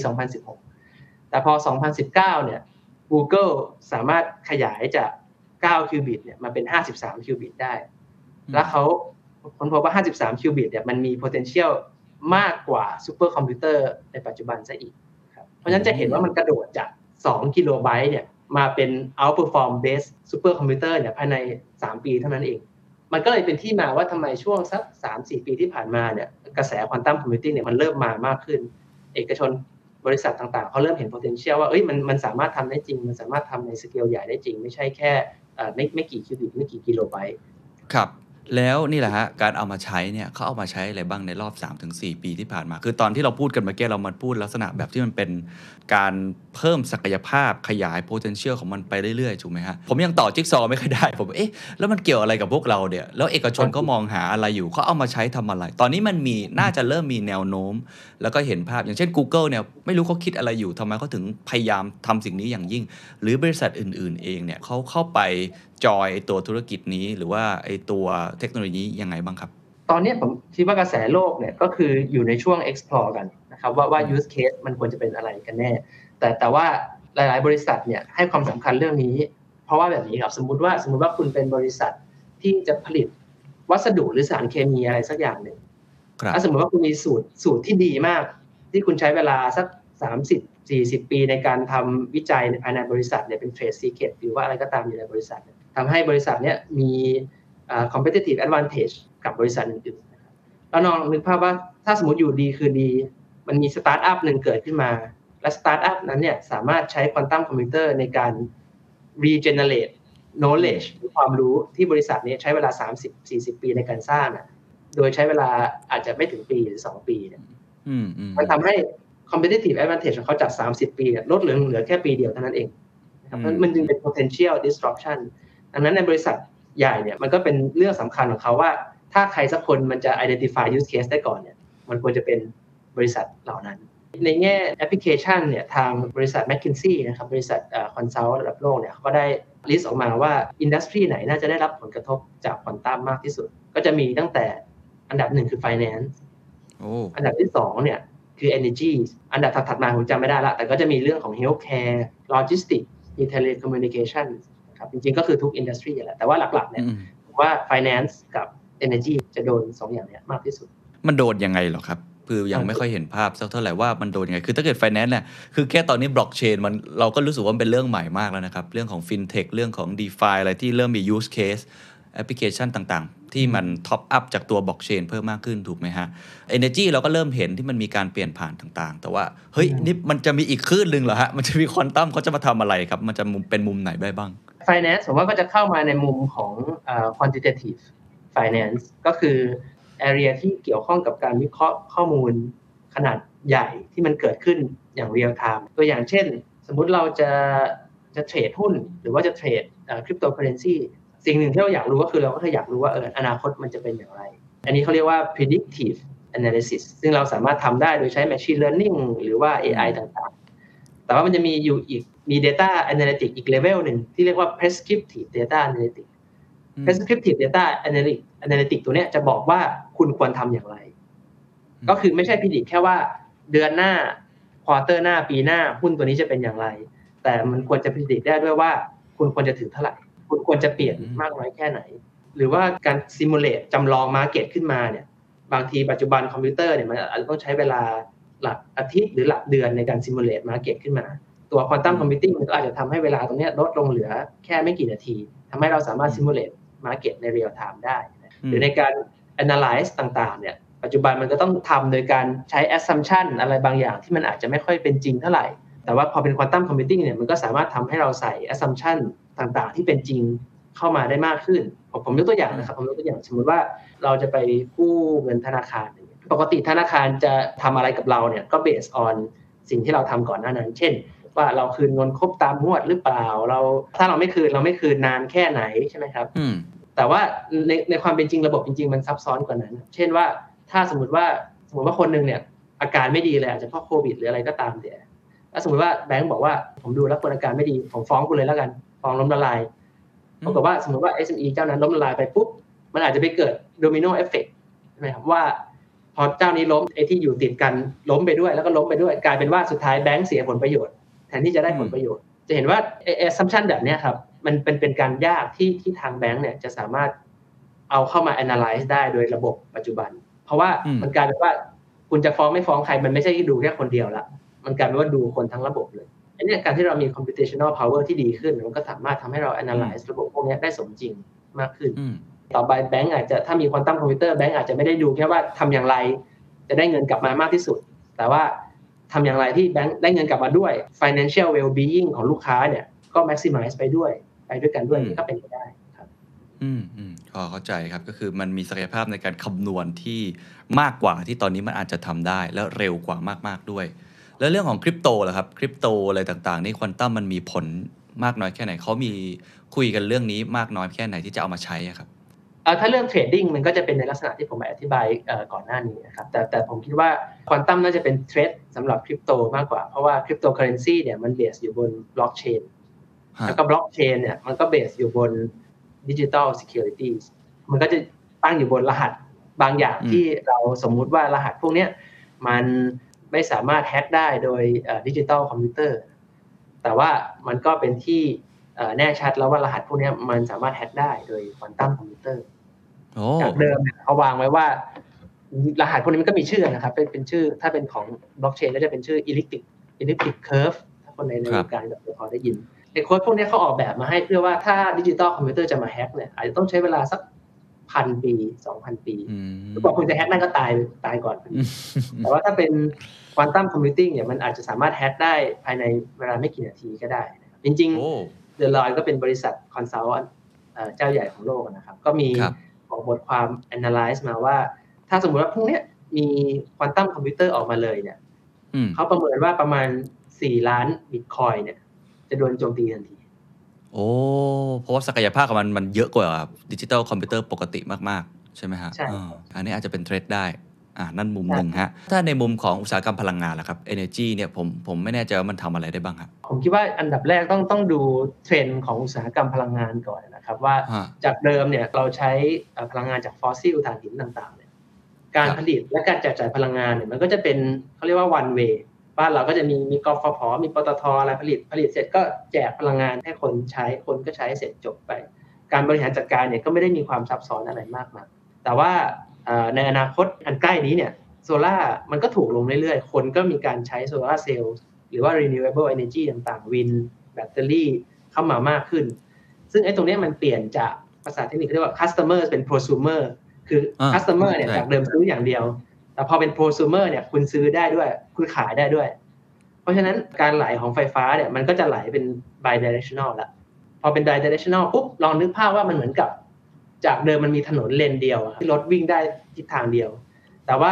Speaker 2: 2016 แต่พอ 2019 เนี่ย Google สามารถขยายจาก 9 คิวบิตเนี่ยมาเป็น 53 คิวบิตได้ แล้วเขาค้นพบว่า 53 คิวบิตเนี่ยมันมี potential มากกว่าซูเปอร์คอมพิวเตอร์ในปัจจุบันซะอีก เพราะฉะนั้นจะเห็นว่ามันกระโดดจาก 2 กิโลไบต์เนี่ยมาเป็น outperform best supercomputer เนี่ยภายใน 3 ปีเท่านั้นเอง มันก็เลยเป็นที่มาว่าทำไมช่วงสัก 3-4 ปีที่ผ่านมาเนี่ยกระแส quantum computing เนี่ยมันเริ่มมามากขึ้น เอกชนบริษัทต่างๆเขาเริ่มเห็น potential ว่าเอ้ยมันมันสามารถทำได้จริง มันสามารถทำในสเกลใหญ่ได้จริง ไม่ใช่แค่ไม่ไม่กี่คิวบิตไม่กี่กิโลไบต์
Speaker 1: ครับ แล้วนี่แหละฮะการเอามาใช้เนี่ยเขาเอามาใช้อะไรบ้างในรอบ 3-4 ปีที่ผ่านมา คือตอนที่เราพูดกันเมื่อกี้เรามาพูดลักษณะแบบที่มันเป็นการเพิ่มศักยภาพขยาย potential ของมันไปเรื่อยๆถูกไหมฮะผมยังต่อจิ๊กซอไม่ค่อยได้ผมเอ๊ะแล้วมันเกี่ยวอะไรกับพวกเราเนี่ยแล้วเอกชนก็มองหาอะไรอยู่เขาเอามาใช้ทำอะไร ตอนนี้มันมีน่าจะเริ่มมีแนวโน้ม แล้วก็เห็นภาพอย่างเช่น Google เนี่ยไม่รู้เขาคิดอะไรอยู่ทำไมเขาถึงพยายามทำสิ่งนี้อย่างยิ่ง หรือบริษัทอื่น ๆ เองเนี่ยเขาเข้าไป จอยตัวธุรกิจนี้หรือว่าไอตัวเทคโนโลยียังไงบ้างครับ
Speaker 2: ตอนนี้ผมคิดว่ากระแสโลกเนี่ยก็คืออยู่ในช่วง explore กันนะครับว่าว่า use case มันควรจะเป็นอะไรกันแน่ แต่แต่ว่าหลาย ๆ บริษัทเนี่ยให้ความสำคัญเรื่องนี้ เพราะว่าแบบนี้ครับสมมติว่าสมมติว่าคุณเป็นบริษัทที่จะผลิตวัสดุหรือสารเคมีอะไรสักอย่างหนึ่งถ้าสมมติว่าคุณมีสูตรสูตรที่ดีมาก ที่คุณใช้เวลาสักสามสิบสี่สิบปีในการทำวิจัยภายในบริษัทเนี่ยเป็น trade secret หรือว่าอะไรก็ตามอยู่ในบริษัท ทำให้บริษัทเนี้ยมี competitive advantage กับบริษัทอื่นๆแล้วลองนึกภาพว่าถ้าสมมติอยู่ดีคือดี มันมีสตาร์ทอัพหนึ่งเกิดขึ้นมา และสตาร์ทอัพนั้นเนี่ยสามารถใช้ควอนตัมคอมพิวเตอร์ในการ regenerate knowledge ความรู้ที่บริษัทนี้ใช้เวลา 30-40 ปีในการสร้างอะโดยใช้เวลาอาจจะไม่ถึงปีหรือ 2 ปีเนี่ยมันทำให้ competitive advantage ของเขาจาก 30 ปีลดเหลือเหลือแค่ปีเดียวเท่านั้นเองมันจึงเป็น potential disruption ดังนั้นในบริษัทใหญ่เนี่ยมันก็เป็นเรื่องสำคัญของเขาว่า ถ้าใครสักคนมันจะ identify use case ได้ก่อนเนี่ยมันควรจะเป็นบริษัทเหล่านั้น ในแง่แอปพลิเคชันเนี่ยทางบริษัท McKinsey นะครับบริษัท consult ระดับโลกเนี่ยเขาก็ได้ list ออกมาว่าindustry ไหนน่าจะได้รับผลกระทบจากควอนตัมมากที่สุด ก็จะมีตั้งแต่อันดับหนึ่งคือ finance อันดับที่สองเนี่ยคือ energy อันดับถัดๆมาผมจำไม่ได้ละ แต่ก็จะมีเรื่องของ healthcare logistics telecommunication ครับ จริงๆ ก็คือทุก industry แหละแต่ว่าหลักๆเนี่ยผมว่า finance กับ energy จะโดนสองอย่างเนี้ยมากที่สุด
Speaker 1: มันโดนยังไงหรอครับคือยังไม่ค่อยเห็นภาพสักเท่าไหร่ว่ามันโดนยังไง คือถ้าเกิดไฟแนนซ์เนี่ยคือแค่ตอนนี้บล็อกเชนมันเราก็รู้สึกว่าเป็นเรื่องใหม่มากแล้วนะครับ เรื่องของฟินเทคเรื่องของ d e f าอะไรที่เริ่มมี use case แอปพลิเคชันต่างๆ ที่มัน top up จากตัวบล็อกเชนเพิ่มมากขึ้นถูกไหมฮะ Energy เราก็เริ่มเห็นที่มันมีการเปลี่ยนผ่านต่างๆ แต่ว่า เฮ้ย นี่มันจะมีอีกคลื่นหนึ่งเหรอฮะ มันจะมีควอนตัมเขาจะมาทำอะไรครับ มันจะเป็นมุมไหนได้บ้าง
Speaker 2: Finance ผมว่าก็จะเข้ามาในมุมของ quantitative finance ก็คือ area ที่เกี่ยวข้องกับการวิเคราะห์ข้อมูลขนาดใหญ่ที่มันเกิดขึ้นอย่าง real time ตัวอย่างเช่น สมมุติเราจะจะเทรดหุ้น หรือว่าจะเทรดคริปโตเคอเรนซีสิ่งหนึ่งที่เราอยากรู้ก็คือเราก็อยากรู้ว่าเอออนาคตมันจะเป็นอย่างไร อันนี้เขาเรียกว่า predictive analysis ซึ่งเราสามารถทำได้โดยใช้ machine learning หรือว่า AI ต่างๆ แต่ว่ามันจะมีอยู่อีก มี data analytics อีกเลเวลหนึ่งที่เรียกว่า prescriptive data analytics prescriptive data analytics analytics ตัวเนี้ยจะบอกว่าคุณควรทำอย่างไร ก็คือไม่ใช่ predict แค่ว่าเดือนหน้า quarter หน้าปีหน้าหุ้นตัวนี้จะเป็นอย่างไร แต่มันควรจะ predict ได้ด้วยว่า คุณควรจะถือเท่าไหร่ คุณควรจะเปลี่ยนมากน้อยแค่ไหน หรือว่าการ simulate จำลอง market ขึ้นมาเนี่ย บางทีปัจจุบันคอมพิวเตอร์เนี่ยมันอาจจะต้องใช้เวลาหลักอาทิตย์หรือหลักเดือนในการ simulate market ขึ้นมา ตัว quantum computing มันก็อาจจะทำให้เวลาตรงนี้ลดลงเหลือแค่ไม่กี่นาทีทำให้เราสามารถ simulate market ใน real time ได้ หรือในการ analyze ต่างๆเนี่ยปัจจุบันมันก็ต้องทำโดยการใช้ assumption อะไรบางอย่างที่มันอาจจะไม่ค่อยเป็นจริงเท่าไหร่ แต่ว่าพอเป็น quantum computing เนี่ยมันก็สามารถทำให้เราใส่ assumption ต่างๆ ที่เป็นจริงเข้ามาได้มากขึ้น ผมยกตัวอย่างนะครับผมยกตัวอย่างสมมติว่าเราจะไปกู้เงินธนาคาร ปกติธนาคารจะทำอะไรกับเราเนี่ยก็ based on สิ่งที่เราทำก่อนหน้านั้น เช่น ว่าเราคืนเงินครบตามงวดหรือเปล่า เราถ้าเราไม่คืนเราไม่คืนนานแค่ไหนใช่ไหมครับแต่ว่าในในความเป็นจริงระบบจริง ๆ มันซับซ้อนกว่านั้น เช่นว่าถ้าสมมติว่าสมมติว่าคนหนึ่งเนี่ย อาการไม่ดีเลยอาจจะเพราะโควิดหรืออะไรก็ตามเดี๋ยวถ้าสมมติว่าแบงก์บอกว่าผมดูแล้วคนอาการไม่ดีผมฟ้องคุณเลยแล้วกันฟ้องล้มละลายปรากฏว่าสมมติว่า SME เจ้านั้นล้มละลายไปปุ๊บมันอาจจะไปเกิด domino effect ใช่ไหมครับว่าพอเจ้านี้ล้มไอ้ที่อยู่ติดกันล้มไปด้วยแล้วก็ล้มไปด้วยกลายเป็นว่าสุดท้ายแบงก์เสียผลประโยชน์แทนที่จะได้ผลประโยชน์ จะเห็นว่า assumption แบบนี้ครับ มันเป็นเป็นการยากที่ที่ทางแบงก์เนี่ยจะสามารถเอาเข้ามา analyze ได้โดยระบบปัจจุบัน เพราะว่ามันกลายเป็นว่าคุณจะฟ้องไม่ฟ้องใคร มันไม่ใช่ดูแค่คนเดียวละมันกลายเป็นว่าดูคนทั้งระบบเลยอันนี้การที่เรามี computational power ที่ดีขึ้น มันก็สามารถทำให้เรา analyze ระบบพวกนี้ได้สมจริงมากขึ้น ต่อไปแบงก์อาจจะถ้ามีควอนตัมคอมพิวเตอร์แบงก์อาจจะไม่ได้ดูแค่ว่าทำอย่างไร จะได้เงินกลับมามากที่สุด แต่ว่า ทำอย่างไรที่แบงค์ได้เงินกลับมาด้วย financial well-being ของลูกค้าเนี่ยก็ maximize ไปด้วยไปด้วยกันด้วย
Speaker 1: อืม
Speaker 2: นี่ก็เป็นไปได้ครับ
Speaker 1: อืมอืมพอเข้าใจครับก็คือมันมีศักยภาพในการคำนวณที่มากกว่าที่ตอนนี้มันอาจจะทำได้ แล้วเร็วกว่ามาก ๆ ด้วย แล้วเรื่องของคริปโตล่ะครับคริปโตอะไรต่างๆ นี่ควอนตัมมันมีผลมากน้อยแค่ไหนเขามีคุยกันเรื่องนี้มากน้อยแค่ไหนที่จะเอามาใช้อะครับ
Speaker 2: เอ่อ ถ้าเรื่อง trading มันก็จะเป็นในลักษณะที่ผมอธิบายเอ่อก่อนหน้านี้นะครับแต่แต่ผมคิดว่าควอนตัมน่าจะเป็น threat สำหรับคริปโตมากกว่า เพราะว่าคริปโตเคอเรนซีเนี่ยมัน base อยู่บนบล็อกเชน
Speaker 1: ฮะ
Speaker 2: แล้วก็บล็อกเชนเนี่ยมันก็เบสอยู่บนดิจิทัล securities มันก็จะตั้งอยู่บนรหัสบางอย่าง
Speaker 1: อืม
Speaker 2: ที่เราสมมุติว่ารหัสพวกเนี้ยมันไม่สามารถแฮ็กได้โดยดิจิทัลคอมพิวเตอร์ แต่ว่ามันก็เป็นที่เอ่อแน่ชัดแล้วว่ารหัสพวกเนี้ยมันสามารถแฮ็กได้โดยควอนตัมคอมพิวเตอร์
Speaker 1: โอ้
Speaker 2: จากเดิมเนี่ยเขาวางไว้ว่า รหัสพวกนี้มันก็มีชื่อนะครับ เป็นเป็นชื่อถ้าเป็นของบล็อกเชนก็จะเป็นชื่อ elliptic elliptic curve ถ้าคนในในวงการแบบพอได้ยินไอ้โค้ดพวกนี้เขาออกแบบมาให้เพื่อว่าถ้าดิจิตอลคอมพิวเตอร์จะมาแฮ็กเนี่ยอาจจะต้องใช้เวลาสักพันปีสองพันปี
Speaker 1: อืม
Speaker 2: ถ้าบอกคุณจะแฮ็กนั่นก็ตายตายก่อน แต่ว่าถ้าเป็นควอนตัมคอมพิวติ้งเนี่ยมันอาจจะสามารถแฮ็กได้ภายในเวลาไม่กี่นาทีก็ได้นะครับจริง
Speaker 1: โอ้
Speaker 2: ๆ Deloitte ก็เป็นบริษัท consult เจ้าใหญ่ของโลกนะครับ ก็มี
Speaker 1: ครับ
Speaker 2: ออกบทความ analyze มาว่า ถ้าสมมติว่าพรุ่งเนี้ยมีควอนตัมคอมพิวเตอร์ออกมาเลยเนี่ย
Speaker 1: อืม
Speaker 2: เขาประเมินว่าประมาณ4ล้านบิตคอยน์เนี่ย จะโดนโจมตีทันที
Speaker 1: โอ้เพราะว่าศักยภาพของมันมันเยอะกว่าดิจิตอลคอมพิวเตอร์ปกติมาก ๆ ใช่ไหมฮะ
Speaker 2: ใช่
Speaker 1: อ่าอันนี้อาจจะเป็น threat ได้อ่านั่นมุมหนึ่งฮะ ถ้าในมุมของอุตสาหกรรมพลังงานล่ะครับ Energy เนี่ยผมผมไม่แน่ใจว่ามันทำอะไรได้บ้างครับ
Speaker 2: ผมคิดว่าอันดับแรกต้องต้องดูเทรนด์ของอุตสาหกรรมพลังงานก่อน นะครับว่า
Speaker 1: ฮะ
Speaker 2: จากเดิมเนี่ยเราใช้เอ่อพลังงานจากฟอสซิลถ่านหินต่างๆเนี่ยการ
Speaker 1: ครับ
Speaker 2: ผลิตและการแจกจ่ายพลังงานเนี่ยมันก็จะเป็นเขาเรียกว่า one way บ้านเราก็จะมีมีกฟผมีปตทอะไรผลิตผลิตเสร็จก็แจกพลังงานให้คนใช้คนก็ใช้เสร็จจบไป การบริหารจัดการเนี่ยก็ไม่ได้มีความซับซ้อนอะไรมากมายแต่ว่าเอ่อในอนาคตอันใกล้นี้เนี่ยโซล่ามันก็ถูกลงเรื่อยๆ คนก็มีการใช้โซลาร์เซลล์หรือว่า renewable energy ต่างๆ วิน แบตเตอรี่เข้ามามากขึ้น ซึ่งไอ้ตรงเนี้ยมันเปลี่ยนจากภาษาเทคนิคเรียกว่า customer เป็น prosumer คืออา customer เนี่ย
Speaker 1: ใช่
Speaker 2: จากเดิมซื้ออย่างเดียว แต่พอเป็น prosumer เนี่ยคุณซื้อได้ด้วย คุณขายได้ด้วย เพราะฉะนั้นการไหลของไฟฟ้าเนี่ยมันก็จะไหลเป็น bidirectional ละพอเป็น bidirectional ปุ๊บลองนึกภาพว่ามันเหมือนกับ จากเดิมมันมีถนนเลนเดียวอะที่รถวิ่งได้ทิศทางเดียว แต่ว่า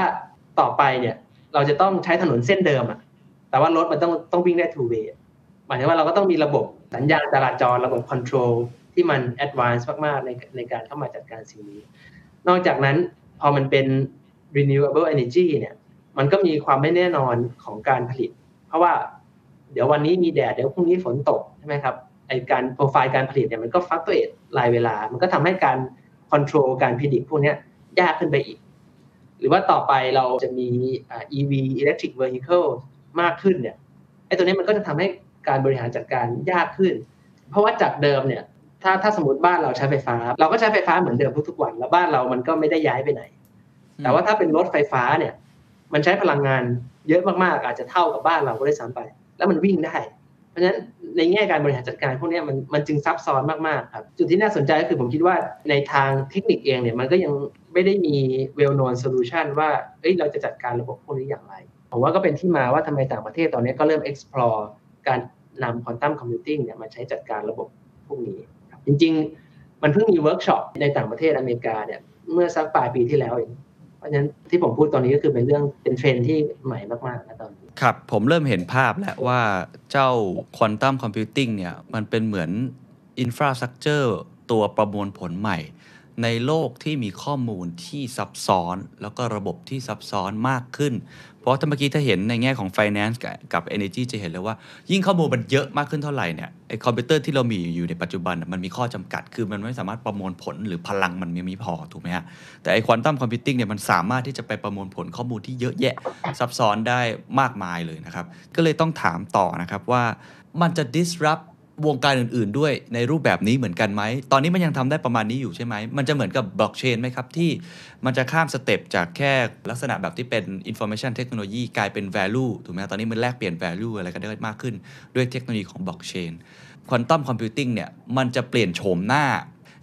Speaker 2: ต่อไปเนี่ยเราจะต้องใช้ถนนเส้นเดิมอะแต่ว่ารถมันต้องต้องวิ่งได้ two way หมายถึงว่าเราก็ต้องมีระบบ สัญญาณจราจรระบบ control ที่มัน advance มาก ๆ ในในการเข้ามาจัดการสิ่งนี้ นอกจากนั้นพอมันเป็น renewable energy เนี่ย มันก็มีความไม่แน่นอนของการผลิต เพราะว่าเดี๋ยววันนี้มีแดด เดี๋ยวพรุ่งนี้ฝนตกใช่ไหมครับไอการโปรไฟล์การผลิตเนี่ยมันก็ฟักตัวเอรายเวลา มันก็ทำให้การ control การผลิตพวกนี้ยากขึ้นไปอีก หรือว่าต่อไปเราจะมีอ่า EV electric vehicle มากขึ้นเนี่ยไอตัวนี้มันก็จะทำให้ การบริหารจัดการยากขึ้น เพราะว่าจากเดิมเนี่ยถ้าถ้าสมมติบ้านเราใช้ไฟฟ้า เราก็ใช้ไฟฟ้าเหมือนเดิมทุกๆวัน แล้วบ้านเรามันก็ไม่ได้ย้ายไปไหน แต่ว่าถ้าเป็นรถไฟฟ้าเนี่ย มันใช้พลังงานเยอะมากๆ อาจจะเท่ากับบ้านเราก็ได้ซ้ำไป แล้วมันวิ่งได้ เพราะฉะนั้นในแง่การบริหารจัดการพวกเนี้ยมันมันจึงซับซ้อนมากๆครับจุดที่น่าสนใจก็คือผมคิดว่าในทางเทคนิคเองเนี่ยมันก็ยังไม่ได้มี well known solution ว่าเอ้ยเราจะจัดการระบบพวกนี้อย่างไรผมว่าก็เป็นที่มาว่าทำไมต่างประเทศตอนนี้ก็เริ่ม explore การนำ quantum computing เนี่ยมาใช้จัดการระบบพวกนี้ครับจริง ๆ มันเพิ่งมีเวิร์กช็อปในต่างประเทศอเมริกาเนี่ยเมื่อสักปลายปีที่แล้วเองเพราะฉะนั้นที่ผมพูดตอนนี้ก็คือเป็นเรื่องเป็นเทรนที่ใหม่มากๆนะตอนนี้
Speaker 1: ครับ ผมเริ่มเห็นภาพแล้วว่าเจ้า quantum computing เนี่ยมันเป็นเหมือน infrastructure ตัวประมวลผลใหม่ ในโลกที่มีข้อมูลที่ซับซ้อน แล้วก็ระบบที่ซับซ้อนมากขึ้น เพราะถ้าเมื่อกี้ถ้าเห็นในแง่ของ Finance กับ Energy จะเห็นเลยว่า ยิ่งข้อมูลมันเยอะมากขึ้นเท่าไหร่เนี่ยไอคอมพิวเตอร์ที่เรามีอยู่ในปัจจุบันมันมีข้อจำกัด คือมันไม่สามารถประมวลผลหรือพลังมันไม่มีพอถูกไหมฮะแต่ไอ quantum computing เนี่ยมันสามารถที่จะไปประมวลผลข้อมูลที่เยอะแยะซับซ้อนได้มากมายเลยนะครับก็เลยต้องถามต่อนะครับว่ามันจะ disrupt วงการอื่น ๆ ด้วยในรูปแบบนี้เหมือนกันไหม ตอนนี้มันยังทำได้ประมาณนี้อยู่ใช่ไหม มันจะเหมือนกับบล็อกเชนไหมครับ ที่มันจะข้าม step จากแค่ลักษณะแบบที่เป็น information technology กลายเป็น value ถูกไหมตอนนี้มันแลกเปลี่ยน value อะไรกันได้มากขึ้น ด้วยเทคโนโลยีของบล็อกเชน quantum computing เนี่ยมันจะเปลี่ยนโฉมหน้า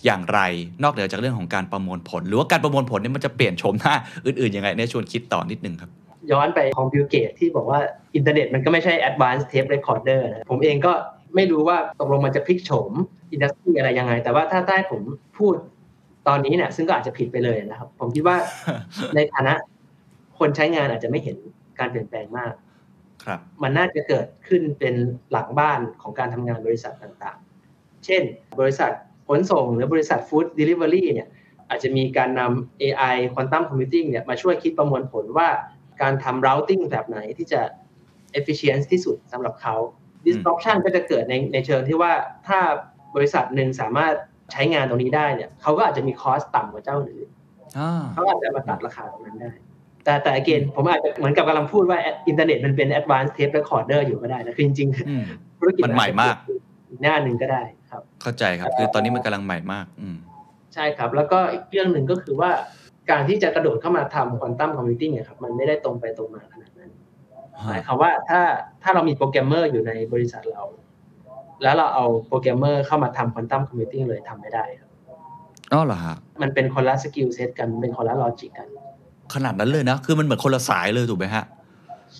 Speaker 1: อย่างไร นอกเหนือจากเรื่องของการประมวลผล หรือว่าการประมวลผลเนี่ยมันจะเปลี่ยนโฉมหน้าอื่นๆยังไงในยชวนคิดต่อนิดนึงครับ
Speaker 2: ย้อนไปของ Bill Gates ที่บอกว่าอินเทอร์เน็ตมันก็ไม่ใช่ advanced tape recorder นะผมเองก็ ไม่รู้ว่าตกลงมันจะพลิกโฉม industry อะไรยังไง แต่ว่าถ้าได้ผมพูดตอนนี้เนี่ยซึ่งก็อาจจะผิดไปเลยนะครับ ผมคิดว่าในฐานะคนใช้งานอาจจะไม่เห็นการเปลี่ยนแปลงมาก
Speaker 1: ครับ
Speaker 2: มันน่าจะเกิดขึ้นเป็นหลังบ้านของการทำงานบริษัทต่างๆ เช่น บริษัทขนส่ง หรือบริษัทฟู้ดเดลิเวอรี่เนี่ยอาจจะมีการนำ AI Quantum Computing เนี่ยมาช่วยคิดประมวลผลว่าการทำ routing แบบไหนที่จะ efficient ที่สุดสำหรับเขา disruption ก็จะเกิดในในเชิงที่ว่าถ้าบริษัทหนึ่งสามารถใช้งานตรงนี้ได้เนี่ยเขาก็อาจจะมี cost ต่ำกว่าเจ้าอื่น
Speaker 1: อ่า
Speaker 2: เขาอาจจะมาตัดราคาตรงนั้นได้ แต่แต่ again ผมอาจจะเหมือนกับกำลังพูดว่าอินเทอร์เน็ตมันเป็น advanced tape recorder อยู่ก็ได้นะคือจริง
Speaker 1: อืม
Speaker 2: ๆธุรกิจ
Speaker 1: มันใหม่มาก
Speaker 2: อีกหน้าหนึ่งก็ได้ครับ
Speaker 1: เข้าใจครับ คือตอนนี้มันกำลังใหม่มาก อืม
Speaker 2: ใช่ครับ แล้วก็อีกเรื่องหนึ่งก็คือว่าการที่จะกระโดดเข้ามาทำ quantum computing เนี่ยครับมันไม่ได้ตรงไปตรงมาขนาดนั้น หมายความว่าถ้าถ้าเรามีโปรแกรมเมอร์อยู่ในบริษัทเรา แล้วเราเอาโปรแกรมเมอร์เข้ามาทำ quantum computing เลยทำไม่ได้ครับ
Speaker 1: อ๋อเหรอฮะ
Speaker 2: มันเป็นคนละ skill set กันเป็นคนละ logic กัน
Speaker 1: ขนาดนั้นเลยนะ คือมันเหมือนคนละสายเลยถูกไหมฮะ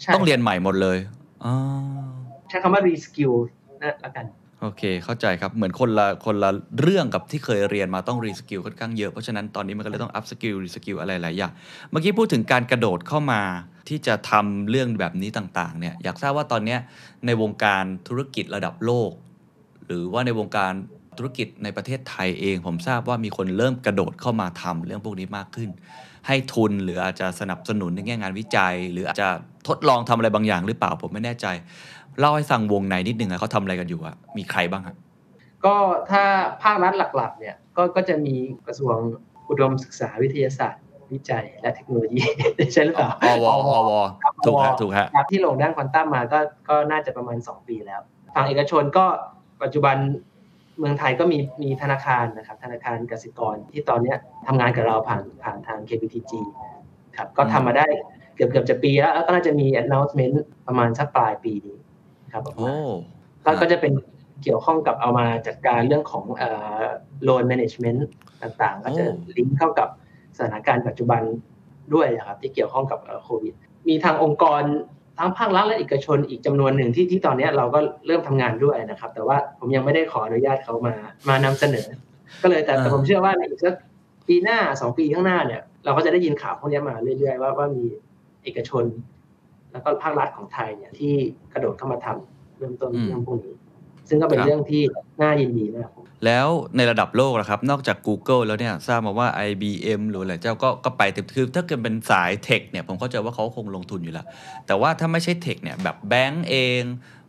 Speaker 2: ใช่
Speaker 1: ต้องเรียนใหม่หมดเลยอ๋อ
Speaker 2: ใช้คำว่า reskillนะละกัน
Speaker 1: โอเค เข้าใจครับ เหมือนคนละคนละเรื่องกับที่เคยเรียนมาต้อง reskill ค่อนข้างเยอะ เพราะฉะนั้นตอนนี้มันก็เลยต้อง upskill reskill อะไรหลายอย่าง เมื่อกี้พูดถึงการกระโดดเข้ามาที่จะทำเรื่องแบบนี้ต่างๆเนี่ย อยากทราบว่าตอนนี้ในวงการธุรกิจระดับโลก หรือว่าในวงการธุรกิจในประเทศไทยเอง ผมทราบว่ามีคนเริ่มกระโดดเข้ามาทำเรื่องพวกนี้มากขึ้น ให้ทุนหรืออาจจะสนับสนุนในแง่งานวิจัย หรืออาจจะทดลองทำอะไรบางอย่างหรือเปล่าผมไม่แน่ใจ เล่าให้ฟังวงในนิดนึงอะเขาทำอะไรกันอยู่อะมีใครบ้างอะ
Speaker 2: ก็ถ้าภาครัฐหลักๆ เนี่ยก็ก็จะมีกระทรวงอุดมศึกษาวิทยาศาสตร์ วิจัยและเทคโนโลยี ใช่หรือเปล่า
Speaker 1: อวอวถูกฮะถูกฮะ
Speaker 2: ครับที่ลงด้านควอนตัมมาก็ก็น่าจะประมาณ 2 ปีแล้วฝั่งเอกชนก็ปัจจุบันเมืองไทยก็มีมีธนาคารนะครับธนาคารกสิกรที่ตอนเนี้ยทำงานกับเราผ่านผ่านทาง KBTG ครับก็ทำมาได้เกือบเกือบจะปีแล้วแล้วก็น่าจะมี announcement ประมาณสักปลายปีนี้ ครับออก
Speaker 1: โอ้
Speaker 2: มาก็ก็จะเป็นเกี่ยวข้องกับเอามาจัดการเรื่องของเอ่อ loan management ต่างๆ ก็จะลิงก์เข้ากับสถานการณ์ปัจจุบันด้วยนะครับที่เกี่ยวข้องกับเอ่อโควิด มีทางองค์กรทั้งภาครัฐและเอกชนอีกจำนวนหนึ่งที่ที่ตอนเนี้ยเราก็เริ่มทำงานด้วยนะครับ แต่ว่าผมยังไม่ได้ขออนุญาตเขามามานำเสนอ ก็เลยแต่แต่ผมเชื่อว่าในอีกสักปีหน้าสองปีข้างหน้าเนี่ย เราก็จะได้ยินข่าวพวกนี้มาเรื่อยๆว่าว่ามีเอกชน แล้วก็ภาครัฐของไทยเนี่ยที่กระโดดเข้ามาทำเริ่มต้น
Speaker 1: อืม
Speaker 2: เรื่องพวกนี้ ซึ่งก็เป็น
Speaker 1: ครับ
Speaker 2: เรื่องที่น่ายินดีนะครับผม
Speaker 1: แล้วในระดับโลกนะครับ นอกจาก Google แล้วเนี่ยทราบมาว่า IBM หรืออะไรเจ้าก็ก็ไปเต็มคือถ้าเกิดเป็นสาย tech เนี่ยผมเข้าใจว่าเขาคงลงทุนอยู่แล้ว แต่ว่าถ้าไม่ใช่ tech เนี่ยแบบแบงก์เอง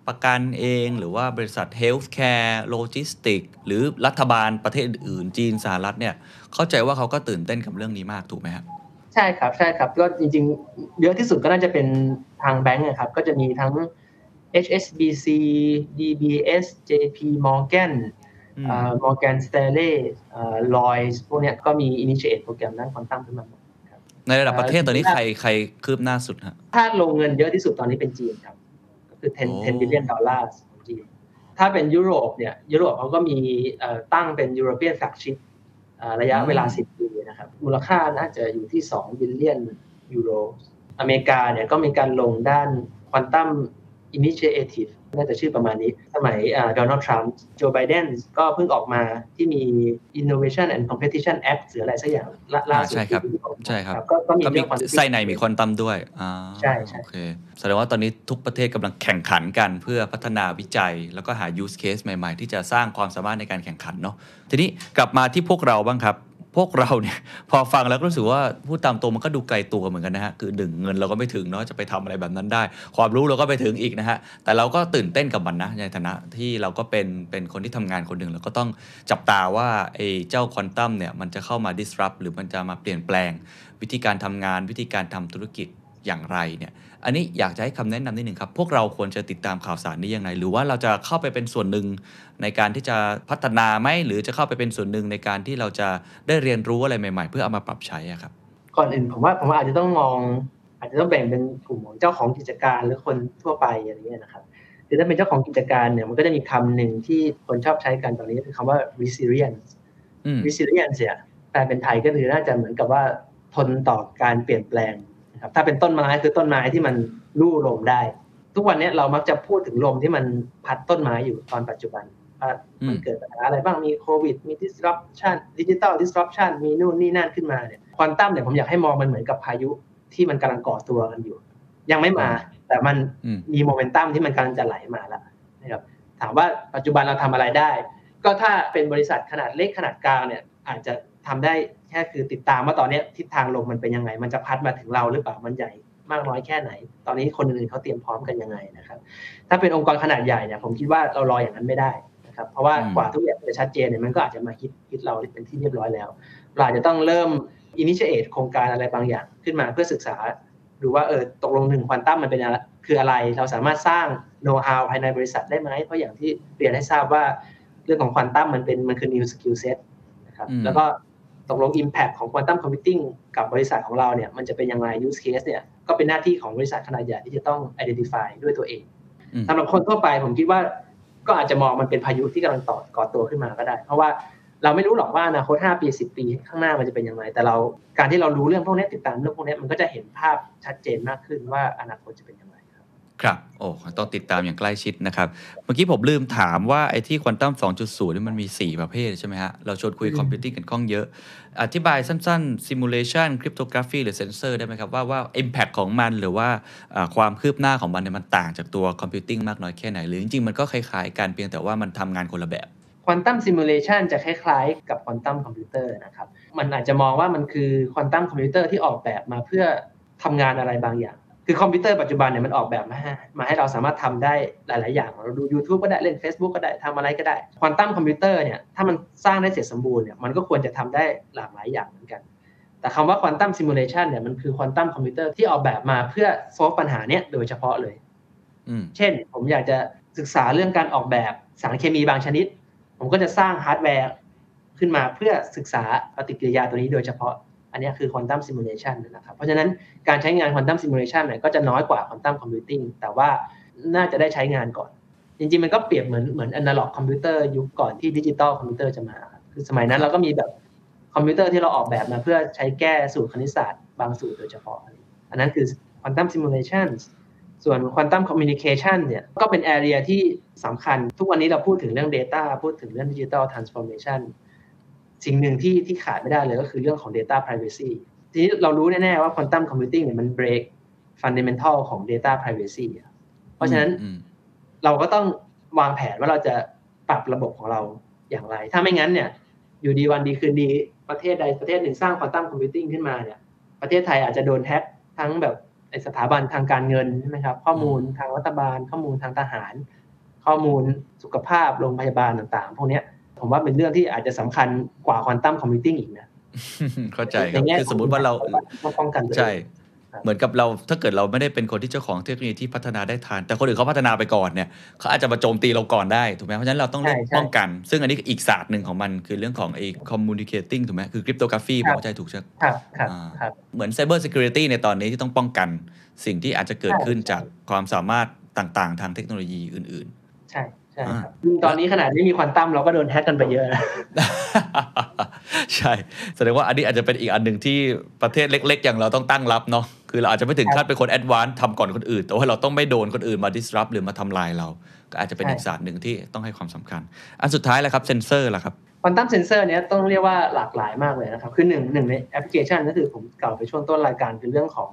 Speaker 1: ประกันเองหรือว่าบริษัท healthcare โลจิสติกหรือรัฐบาลประเทศอื่นๆจีนสหรัฐเนี่ยเข้าใจว่าเขาก็ตื่นเต้นกับเรื่องนี้มากถูกไหมครับ
Speaker 2: ใช่ครับใช่ครับก็จริงๆ เยอะที่สุดก็น่าจะเป็นทางแบงก์นะครับก็จะมีทั้ง HSBC DBS JP Morgan
Speaker 1: อืม
Speaker 2: อ่า Morgan Stanley อ่า Lloyds พวกเนี้ยก็มี initiate โปรแกรมด้านควอนตัมขึ้นมาหมดครับ
Speaker 1: ในระดับประเทศตอนนี้ใครใครคืบหน้าสุดฮะ
Speaker 2: ถ้าลงเงินเยอะที่สุดตอนนี้เป็นจีนครับ ก็คือ
Speaker 1: โอ้
Speaker 2: 10 10 billion dollars ของจีน ถ้าเป็นยุโรปเนี่ยยุโรปเขาก็มีเอ่อตั้งเป็น European flagship อ่าระยะเวลา 10ปี นะครับ มูลค่าน่าจะอยู่ที่2 billion ยูโร อเมริกาเนี่ยก็มีการลงด้าน Quantum Initiative น่าจะชื่อประมาณนี้ สมัยโดนัลด์ทรัมป์โจไบเดนก็เพิ่งออกมาที่มี Innovation and Competition Act หรืออะไรสักอย่างล่าล่าสุด
Speaker 1: ใช่ครับ
Speaker 2: ที่เพิ่งออกมา
Speaker 1: ใช่ครับ
Speaker 2: ก็ก็มี
Speaker 1: ก็มี
Speaker 2: เรื่อง quantum
Speaker 1: ไส้ในมีควอนตัมด้วยอ่า
Speaker 2: ใช่ใช่
Speaker 1: โอเคแสดงว่าตอนนี้ทุกประเทศกำลังแข่งขันกันเพื่อพัฒนาวิจัย แล้วก็หา use case ใหม่ ๆ ที่จะสร้างความสามารถในการแข่งขันเนาะทีนี้กลับมาที่พวกเราบ้างครับ พวกเราเนี่ยพอฟังแล้วก็รู้สึกว่าพูดตามตรงมันก็ดูไกลตัวเหมือนกันนะฮะคือหนึ่งเงินเราก็ไม่ถึงเนาะจะไปทำอะไรแบบนั้นได้ ความรู้เราก็ไปถึงอีกนะฮะแต่เราก็ตื่นเต้นกับมันนะในฐานะที่เราก็เป็นเป็นคนที่ทำงานคนหนึ่งเราก็ต้องจับตาว่าไอ้เจ้าควอนตัมเนี่ยมันจะเข้ามา disrupt หรือมันจะมาเปลี่ยนแปลง วิธีการทำงานวิธีการทำธุรกิจอย่างไรเนี่ย อันนี้อยากจะให้คำแนะนำนิดหนึ่งครับ พวกเราควรจะติดตามข่าวสารนี้ยังไง หรือว่าเราจะเข้าไปเป็นส่วนหนึ่งในการที่จะพัฒนาไหมหรือจะเข้าไปเป็นส่วนหนึ่งในการที่เราจะได้เรียนรู้อะไรใหม่ ๆ เพื่อเอามาปรับใช้อะครับ
Speaker 2: ก่อนอื่นผมว่าผมว่าอาจจะต้องมอง อาจจะต้องแบ่งเป็นกลุ่มของเจ้าของกิจการหรือคนทั่วไปอะไรเงี้ยนะครับคือถ้าเป็นเจ้าของกิจการเนี่ยมันก็จะมีคำหนึ่งที่คนชอบใช้กันตอนนี้ก็คือคำว่า resilience
Speaker 1: อืม
Speaker 2: resilience เนี่ยแปลเป็นไทยก็คือน่าจะเหมือนกับว่าทนต่อการเปลี่ยนแปลง นะครับถ้าเป็นต้นไม้คือต้นไม้ที่มันลู่ลมได้ ทุกวันนี้เรามักจะพูดถึงลมที่มันพัดต้นไม้อยู่ตอนปัจจุบันว่ามันเกิดปัญหาอะไรบ้างมีโควิด มี disruption digital disruption มีนู่นนี่นั่นขึ้นมาเนี่ยควอนตัมเนี่ยผมอยากให้มองมันเหมือนกับพายุที่มันกำลังก่อตัวกันอยู่ ยังไม่มา แต่มัน
Speaker 1: อืม
Speaker 2: มีโมเมนตัมที่มันกำลังจะไหลมาแล้วนะครับถามว่าปัจจุบันเราทำอะไรได้ ก็ถ้าเป็นบริษัทขนาดเล็กขนาดกลางเนี่ยอาจจะ ทำได้แค่คือติดตามว่าตอนเนี้ยทิศทางลมมันเป็นยังไง มันจะพัดมาถึงเราหรือเปล่ามันใหญ่มากน้อยแค่ไหน ตอนนี้คนอื่นๆเขาเตรียมพร้อมกันยังไงนะครับ ถ้าเป็นองค์กรขนาดใหญ่เนี่ยผมคิดว่าเรารออย่างนั้นไม่ได้นะครับ เพราะว่า
Speaker 1: อืม
Speaker 2: กว่าทุกอย่างจะชัดเจนเนี่ยมันก็อาจจะมาคิดคิดเราเป็นที่เรียบร้อยแล้วเราอาจจะต้องเริ่มอินิเชตโครงการอะไรบางอย่างขึ้นมาเพื่อศึกษาดูว่าเออตกลงหนึ่งควอนตัมมันเป็นอะไรคืออะไร เราสามารถสร้างโน้ตฮาวภายในบริษัทได้ไหมเพราะอย่างที่เรียนให้ทราบว่าเรื่องของควอนตัมมันเป็นมันคือ new skill set นะครับ
Speaker 1: อืม
Speaker 2: แล้วก็ ตกลง impact ของ quantum computing กับบริษัทของเราเนี่ยมันจะเป็นยังไง use case เนี่ยก็เป็นหน้าที่ของบริษัทขนาดใหญ่ที่จะต้อง identify ด้วยตัวเอง
Speaker 1: อืม
Speaker 2: สำหรับคนทั่วไปผมคิดว่าก็อาจจะมองมันเป็นพายุที่กำลังต่อก่อตัวขึ้นมาก็ได้ เพราะว่าเราไม่รู้หรอกว่าอนาคต5ปี 10 ปีข้างหน้ามันจะเป็นยังไง แต่เราการที่เรารู้เรื่องพวกนี้ติดตามเรื่องพวกนี้มันก็จะเห็นภาพชัดเจนมากขึ้นว่าอนาคตจะเป็นยังไง ครับ
Speaker 1: ครับโอ้ต้องติดตามอย่างใกล้ชิดนะครับ เมื่อกี้ผมลืมถามว่าไอ้ที่ควอนตัม2.0นี่มันมี 4 ประเภทใช่ไหมฮะ เราชวนคุย
Speaker 2: อืม
Speaker 1: computing กันค่อนข้างเยอะ อธิบายสั้นๆ simulation cryptography หรือ sensor ได้ไหมครับ ว่าว่า impact ของมันหรือว่าอ่าความคืบหน้าของมันเนี่ยมันต่างจากตัว computing มากน้อยแค่ไหน หรือจริงๆ มันก็คล้ายๆกันเพียงแต่ว่ามันทำงานคนละแบบ
Speaker 2: quantum simulation จะคล้ายๆ กับควอนตัมคอมพิวเตอร์นะครับมันอาจจะมองว่ามันคือควอนตัมคอมพิวเตอร์ที่ออกแบบมาเพื่อทำงานอะไรบางอย่าง คือคอมพิวเตอร์ปัจจุบันเนี่ยมันออกแบบมาให้มาให้เราสามารถทำได้หลาย ๆ อย่างเราดู YouTube ก็ได้เล่น Facebook ก็ได้ทำอะไรก็ได้ควอนตัมคอมพิวเตอร์เนี่ยถ้ามันสร้างได้เสร็จสมบูรณ์เนี่ยมันก็ควรจะทำได้หลากหลายอย่างเหมือนกัน แต่คำว่า quantum simulation เนี่ยมันคือควอนตัมคอมพิวเตอร์ที่ออกแบบมาเพื่อ solve ปัญหาเนี้ยโดยเฉพาะเลย
Speaker 1: อืม
Speaker 2: เช่น ผมอยากจะศึกษาเรื่องการออกแบบสารเคมีบางชนิด ผมก็จะสร้างฮาร์ดแวร์ขึ้นมาเพื่อศึกษาปฏิกิริยาตัวนี้โดยเฉพาะ อันนี้คือ quantum simulation นะครับ เพราะฉะนั้นการใช้งาน quantum simulation เนี่ยก็จะน้อยกว่า quantum computing แต่ว่าน่าจะได้ใช้งานก่อน จริงๆ มันก็เปรียบเหมือนเหมือน analog computer ยุคก่อนที่ดิจิตอลคอมพิวเตอร์จะมา คือสมัยนั้นเราก็มีแบบคอมพิวเตอร์ที่เราออกแบบมาเพื่อใช้แก้สูตรคณิตศาสตร์บางสูตรโดยเฉพาะ อันนั้นคือ quantum simulation ส่วน quantum communication เนี่ยก็เป็น area ที่สำคัญ ทุกวันนี้เราพูดถึงเรื่อง Data พูดถึงเรื่อง Digital Transformation สิ่งหนึ่งที่ที่ขาดไม่ได้เลยก็คือเรื่องของ Data Privacy ทีนี้เรารู้แน่ๆว่า Quantum Computing เนี่ยมัน break fundamental ของ Data Privacy อะเพราะฉะนั้น
Speaker 1: อืม
Speaker 2: เราก็ต้องวางแผนว่าเราจะปรับระบบของเราอย่างไร ถ้าไม่งั้นเนี่ย อยู่ดีวันดีคืนดีประเทศใดประเทศหนึ่งสร้างควอนตัมคอมพิวติ้งขึ้นมาเนี่ย ประเทศไทยอาจจะโดนแฮ็กทั้งแบบไอ้สถาบันทางการเงินใช่ไหมครับ ข้อมูลทางรัฐบาล ข้อมูลทางทหาร ข้อมูลสุขภาพโรงพยาบาลต่างๆ พวกเนี้ย ผมว่าเป็นเรื่องที่อาจจะสำคัญกว่าควอนตัมคอมพิวติ้งอีกนะ
Speaker 1: เข้าใจครับ
Speaker 2: แง่
Speaker 1: คือสมมติว่าเรา
Speaker 2: ต้องป้องกันตัวเอง
Speaker 1: ใช่
Speaker 2: ครับ
Speaker 1: เหมือนกับเราถ้าเกิดเราไม่ได้เป็นคนที่เจ้าของเทคโนโลยีที่พัฒนาได้ทันแต่คนอื่นเขาพัฒนาไปก่อนเนี่ยเขาอาจจะมาโจมตีเราก่อนได้ถูกไหมเพราะฉะนั้นเราต้องเลือก
Speaker 2: ใช่ใช่
Speaker 1: ป้องกัน ซึ่งอันนี้อีกศาสตร์หนึ่งของมันคือเรื่องของไอ้ communicating ถูกไหมคือ cryptography ผมเข้าใจถูกใช่ไหม
Speaker 2: ครับครับ
Speaker 1: อ่า
Speaker 2: ครับ
Speaker 1: เหมือน cyber security ในตอนนี้ที่ต้องป้องกันสิ่งที่อาจจะเกิดขึ้น
Speaker 2: ใช่
Speaker 1: จากความสามารถต่างๆ ทางเทคโนโลยีอื่น
Speaker 2: ใช่ใช่
Speaker 1: อ่า
Speaker 2: ครับ ตอนนี้ขนาดไม่มีควอนตัมเราก็โดน hack กันไปเยอะนะ
Speaker 1: ๆใช่ แสดงว่าอันนี้อาจจะเป็นอีกอันหนึ่งที่ประเทศเล็ก ๆ อย่างเราต้องตั้งรับเนาะคือเราอาจจะไม่ถึงขั้นเป็นคน advance ทำก่อนคนอื่น แต่ว่าเราต้องไม่โดนคนอื่นมา disrupt หรือมาทำลายเรา ก็อาจจะเป็น
Speaker 2: ใช่
Speaker 1: อีกศาสตร์หนึ่งที่ต้องให้ความสำคัญ อันสุดท้ายแหละครับเซนเซอร์ล่ะครับ
Speaker 2: ควอนตัมเซนเซอร์เนี้ยต้องเรียกว่าหลากหลายมากเลยนะครับ คือหนึ่งหนึ่งในแอปพลิเคชันก็คือผมกล่าวไปช่วงต้นรายการคือเรื่องของ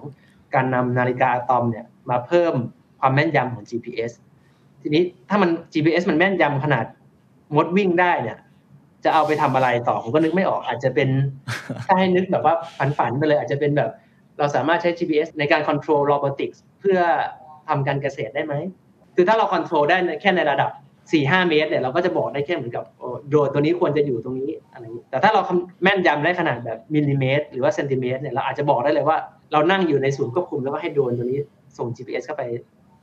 Speaker 2: การนำนาฬิกาอะตอมเนี่ยมาเพิ่มความแม่นยำของ GPS ทีนี้ถ้ามัน GPS มันแม่นยำขนาดมดวิ่งได้เนี่ย จะเอาไปทำอะไรต่อผมก็นึกไม่ออก อาจจะเป็นถ้าให้นึกแบบว่าฝันๆไปเลยอาจจะเป็นแบบ เราสามารถใช้ GPS ในการ control robotics เพื่อทำการเกษตรได้ไหมคือถ้าเรา control ได้ในแค่ในระดับ4 5เมตรเนี่ยเราก็จะบอกได้แค่เหมือนกับโอ้โดรนตัวนี้ควรจะอยู่ตรงนี้อะไรอย่างนี้ แต่ถ้าเราคำแม่นยำได้ขนาดแบบมิลลิเมตร หรือว่าเซนติเมตรเนี่ยเราอาจจะบอกได้เลยว่าเรานั่งอยู่ในศูนย์ควบคุมแล้วก็ให้โดรนตัวนี้ส่ง GPS เข้าไป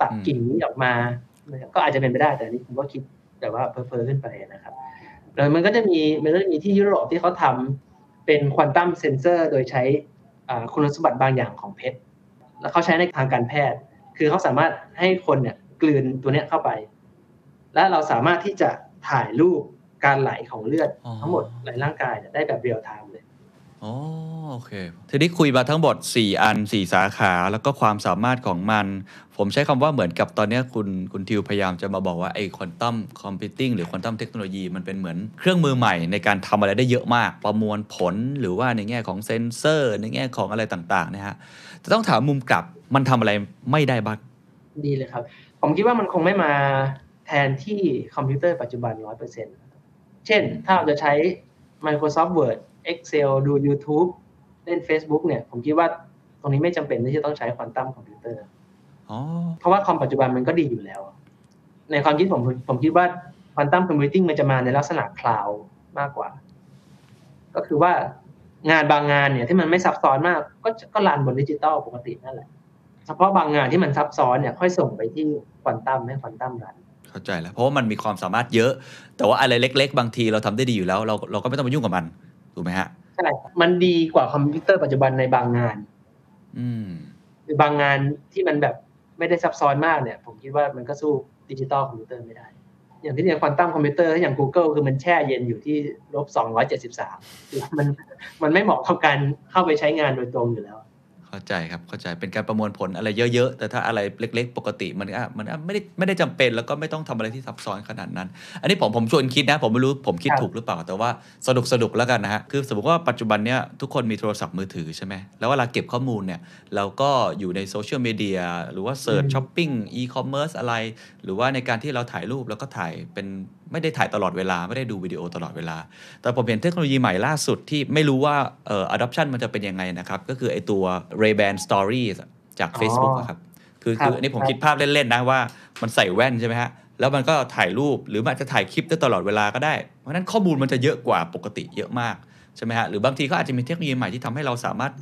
Speaker 2: ตัด
Speaker 1: อืม
Speaker 2: กิ่งนี้ออกมานะครับ ก็อาจจะเป็นไปได้แต่นี้ผมก็คิดแต่ว่าเพ้อๆขึ้นไปนะครับแล้วมันก็จะมีมันก็จะมีที่ยุโรปที่เขาทำเป็นควอนตัมเซนเซอร์โดยใช้คุณสมบัติบางอย่างของเพชรแล้วเขาใช้ในทางการแพทย์ คือเขาสามารถให้คนเนี่ยกลืนตัวเนี้ยเข้าไป และเราสามารถที่จะถ่ายรูปการไหลของเลือดทั้งหมดในร่างกายได้แบบ real-time
Speaker 1: อ๋อโอเค ทีนี้คุยมาทั้งหมด4 อัน 4 สาขาแล้วก็ความสามารถของมัน ผมใช้คำว่าเหมือนกับตอนเนี้ยคุณคุณทิวพยายามจะมาบอกว่าไอ้ quantum computing หรือควอนตัมเทคโนโลยีมันเป็นเหมือนเครื่องมือใหม่ในการทำอะไรได้เยอะมาก ประมวลผลหรือว่าในแง่ของเซนเซอร์ ในแง่ของอะไรต่างๆนะฮะจะต้องถามมุมกลับมันทำอะไรไม่ได้บ้าง
Speaker 2: ดีเลยครับ ผมคิดว่ามันคงไม่มาแทนที่คอมพิวเตอร์ปัจจุบัน100%เช่นถ้าเราจะใช้ Microsoft Word Excel ดู YouTube เล่น Facebook เนี่ย ผมคิดว่าตรงนี้ไม่จำเป็นที่จะต้องใช้ควอนตัมคอมพิวเตอร์
Speaker 1: อ๋อ
Speaker 2: เพราะว่าคอมปัจจุบันมันก็ดีอยู่แล้ว ในความคิดผมผมคิดว่า quantum computing มันจะมาในลักษณะ cloud มากกว่า ก็คือว่างานบางงานเนี่ยที่มันไม่ซับซ้อนมาก ก็ก็ run บนดิจิตอลปกตินั่นแหละ เฉพาะบางงานที่มันซับซ้อนเนี่ยค่อยส่งไปที่ควอนตัมให้ควอนตัม run
Speaker 1: เข้าใจแล้วเพราะว่ามันมีความสามารถเยอะ แต่ว่าอะไรเล็ก ๆ บางทีเราทำได้ดีอยู่แล้ว เราเราก็ไม่ต้องไปยุ่งกับมัน ถูกไหมฮะ
Speaker 2: ใช่ครับมันดีกว่าคอมพิวเตอร์ปัจจุบันในบางงาน
Speaker 1: อืม
Speaker 2: หรือบางงานที่มันแบบไม่ได้ซับซ้อนมากเนี่ย ผมคิดว่ามันก็สู้ดิจิตอลคอมพิวเตอร์ไม่ได้ อย่างที่เรียนควอนตัมคอมพิวเตอร์อย่าง Google คือมันแช่เย็นอยู่ที่ลบ273คือมันมันไม่เหมาะกับการเข้าไปใช้งานโดยตรงอยู่แล้ว
Speaker 1: เข้าใจครับเข้าใจเป็นการประมวลผลอะไรเยอะ ๆ แต่ถ้าอะไรเล็ก ๆ ปกติมันก็มันก็ไม่ได้ไม่ได้จำเป็นแล้วก็ไม่ต้องทำอะไรที่ซับซ้อนขนาดนั้น อันนี้ผมผมชวนคิดนะ ผมไม่รู้ผมคิด
Speaker 2: ครับ
Speaker 1: ถูกหรือเปล่า แต่ว่าสนุกสนุกแล้วกันนะฮะคือสมมติว่าปัจจุบันเนี้ยทุกคนมีโทรศัพท์มือถือใช่ไหมแล้วเวลาเก็บข้อมูลเนี่ยเราก็อยู่ในโซเชียลมีเดียหรือว่า search ช้อปปิ้งอีคอมเมิร์ซอะไร หรือว่าในการที่เราถ่ายรูปแล้วก็ถ่ายเป็น ไม่ได้ถ่ายตลอดเวลาไม่ได้ดูวิดีโอตลอดเวลา แต่ผมเห็นเทคโนโลยีใหม่ล่าสุดที่ไม่รู้ว่าเอ่อ adoption มันจะเป็นยังไงนะครับ ก็คือไอตัว Ray-Ban Stories จาก
Speaker 2: อ๋อ
Speaker 1: Facebook อะครับคือ
Speaker 2: ครับ
Speaker 1: คืออันนี้ผม
Speaker 2: ครับ
Speaker 1: คิดภาพเล่น ๆ นะว่ามันใส่แว่นใช่ไหมฮะ แล้วมันก็ถ่ายรูปหรือมันอาจจะถ่ายคลิปได้ตลอดเวลาก็ได้ เพราะฉะนั้นข้อมูลมันจะเยอะกว่าปกติเยอะมากใช่ไหมฮะหรือบางทีก็อาจจะมีเทคโนโลยีใหม่ที่ทำให้เราสามารถ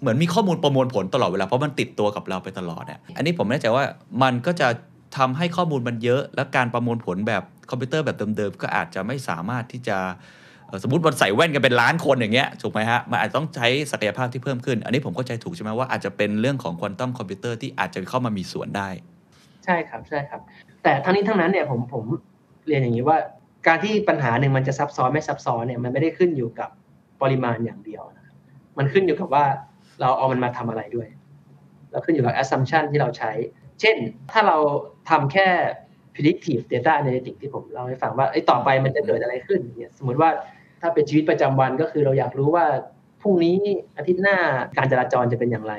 Speaker 1: เหมือนมีข้อมูลประมวลผลตลอดเวลาเพราะมันติดตัวกับเราไปตลอดเนี่ยอันนี้ผมไม่แน่ใจว่ามันก็จะ ทำให้ข้อมูลมันเยอะ และการประมวลผลแบบคอมพิวเตอร์แบบเดิมๆ ก็อาจจะไม่สามารถที่จะสมมติมันใส่แว่นกันเป็นล้านคนอย่างเงี้ยถูกไหมฮะ มันอาจจะต้องใช้ศักยภาพที่เพิ่มขึ้น อันนี้ผมเข้าใจถูกใช่ไหมว่าอาจจะเป็นเรื่องของควอนตัมคอมพิวเตอร์ที่อาจจะเข้ามามีส่วนได้
Speaker 2: ใช่ครับใช่ครับ แต่ทั้งนี้ทั้งนั้นเนี่ยผมผมเรียนอย่างนี้ว่า การที่ปัญหาหนึ่งมันจะซับซ้อนไม่ซับซ้อนเนี่ยมันไม่ได้ขึ้นอยู่กับปริมาณอย่างเดียวนะครับมันขึ้นอยู่กับว่าเราเอามันมาทำอะไรด้วย แล้วขึ้นอยู่กับ assumption ที่เราใช้ เช่นถ้าเราทำแค่ predictive data analytics ที่ผมเล่าให้ฟังว่าไอ้ต่อไปมันจะเกิดอะไรขึ้นเนี่ยสมมติว่าถ้าเป็นชีวิตประจำวันก็คือเราอยากรู้ว่าพรุ่งนี้อาทิตย์หน้าการจราจรจะเป็นอย่างไร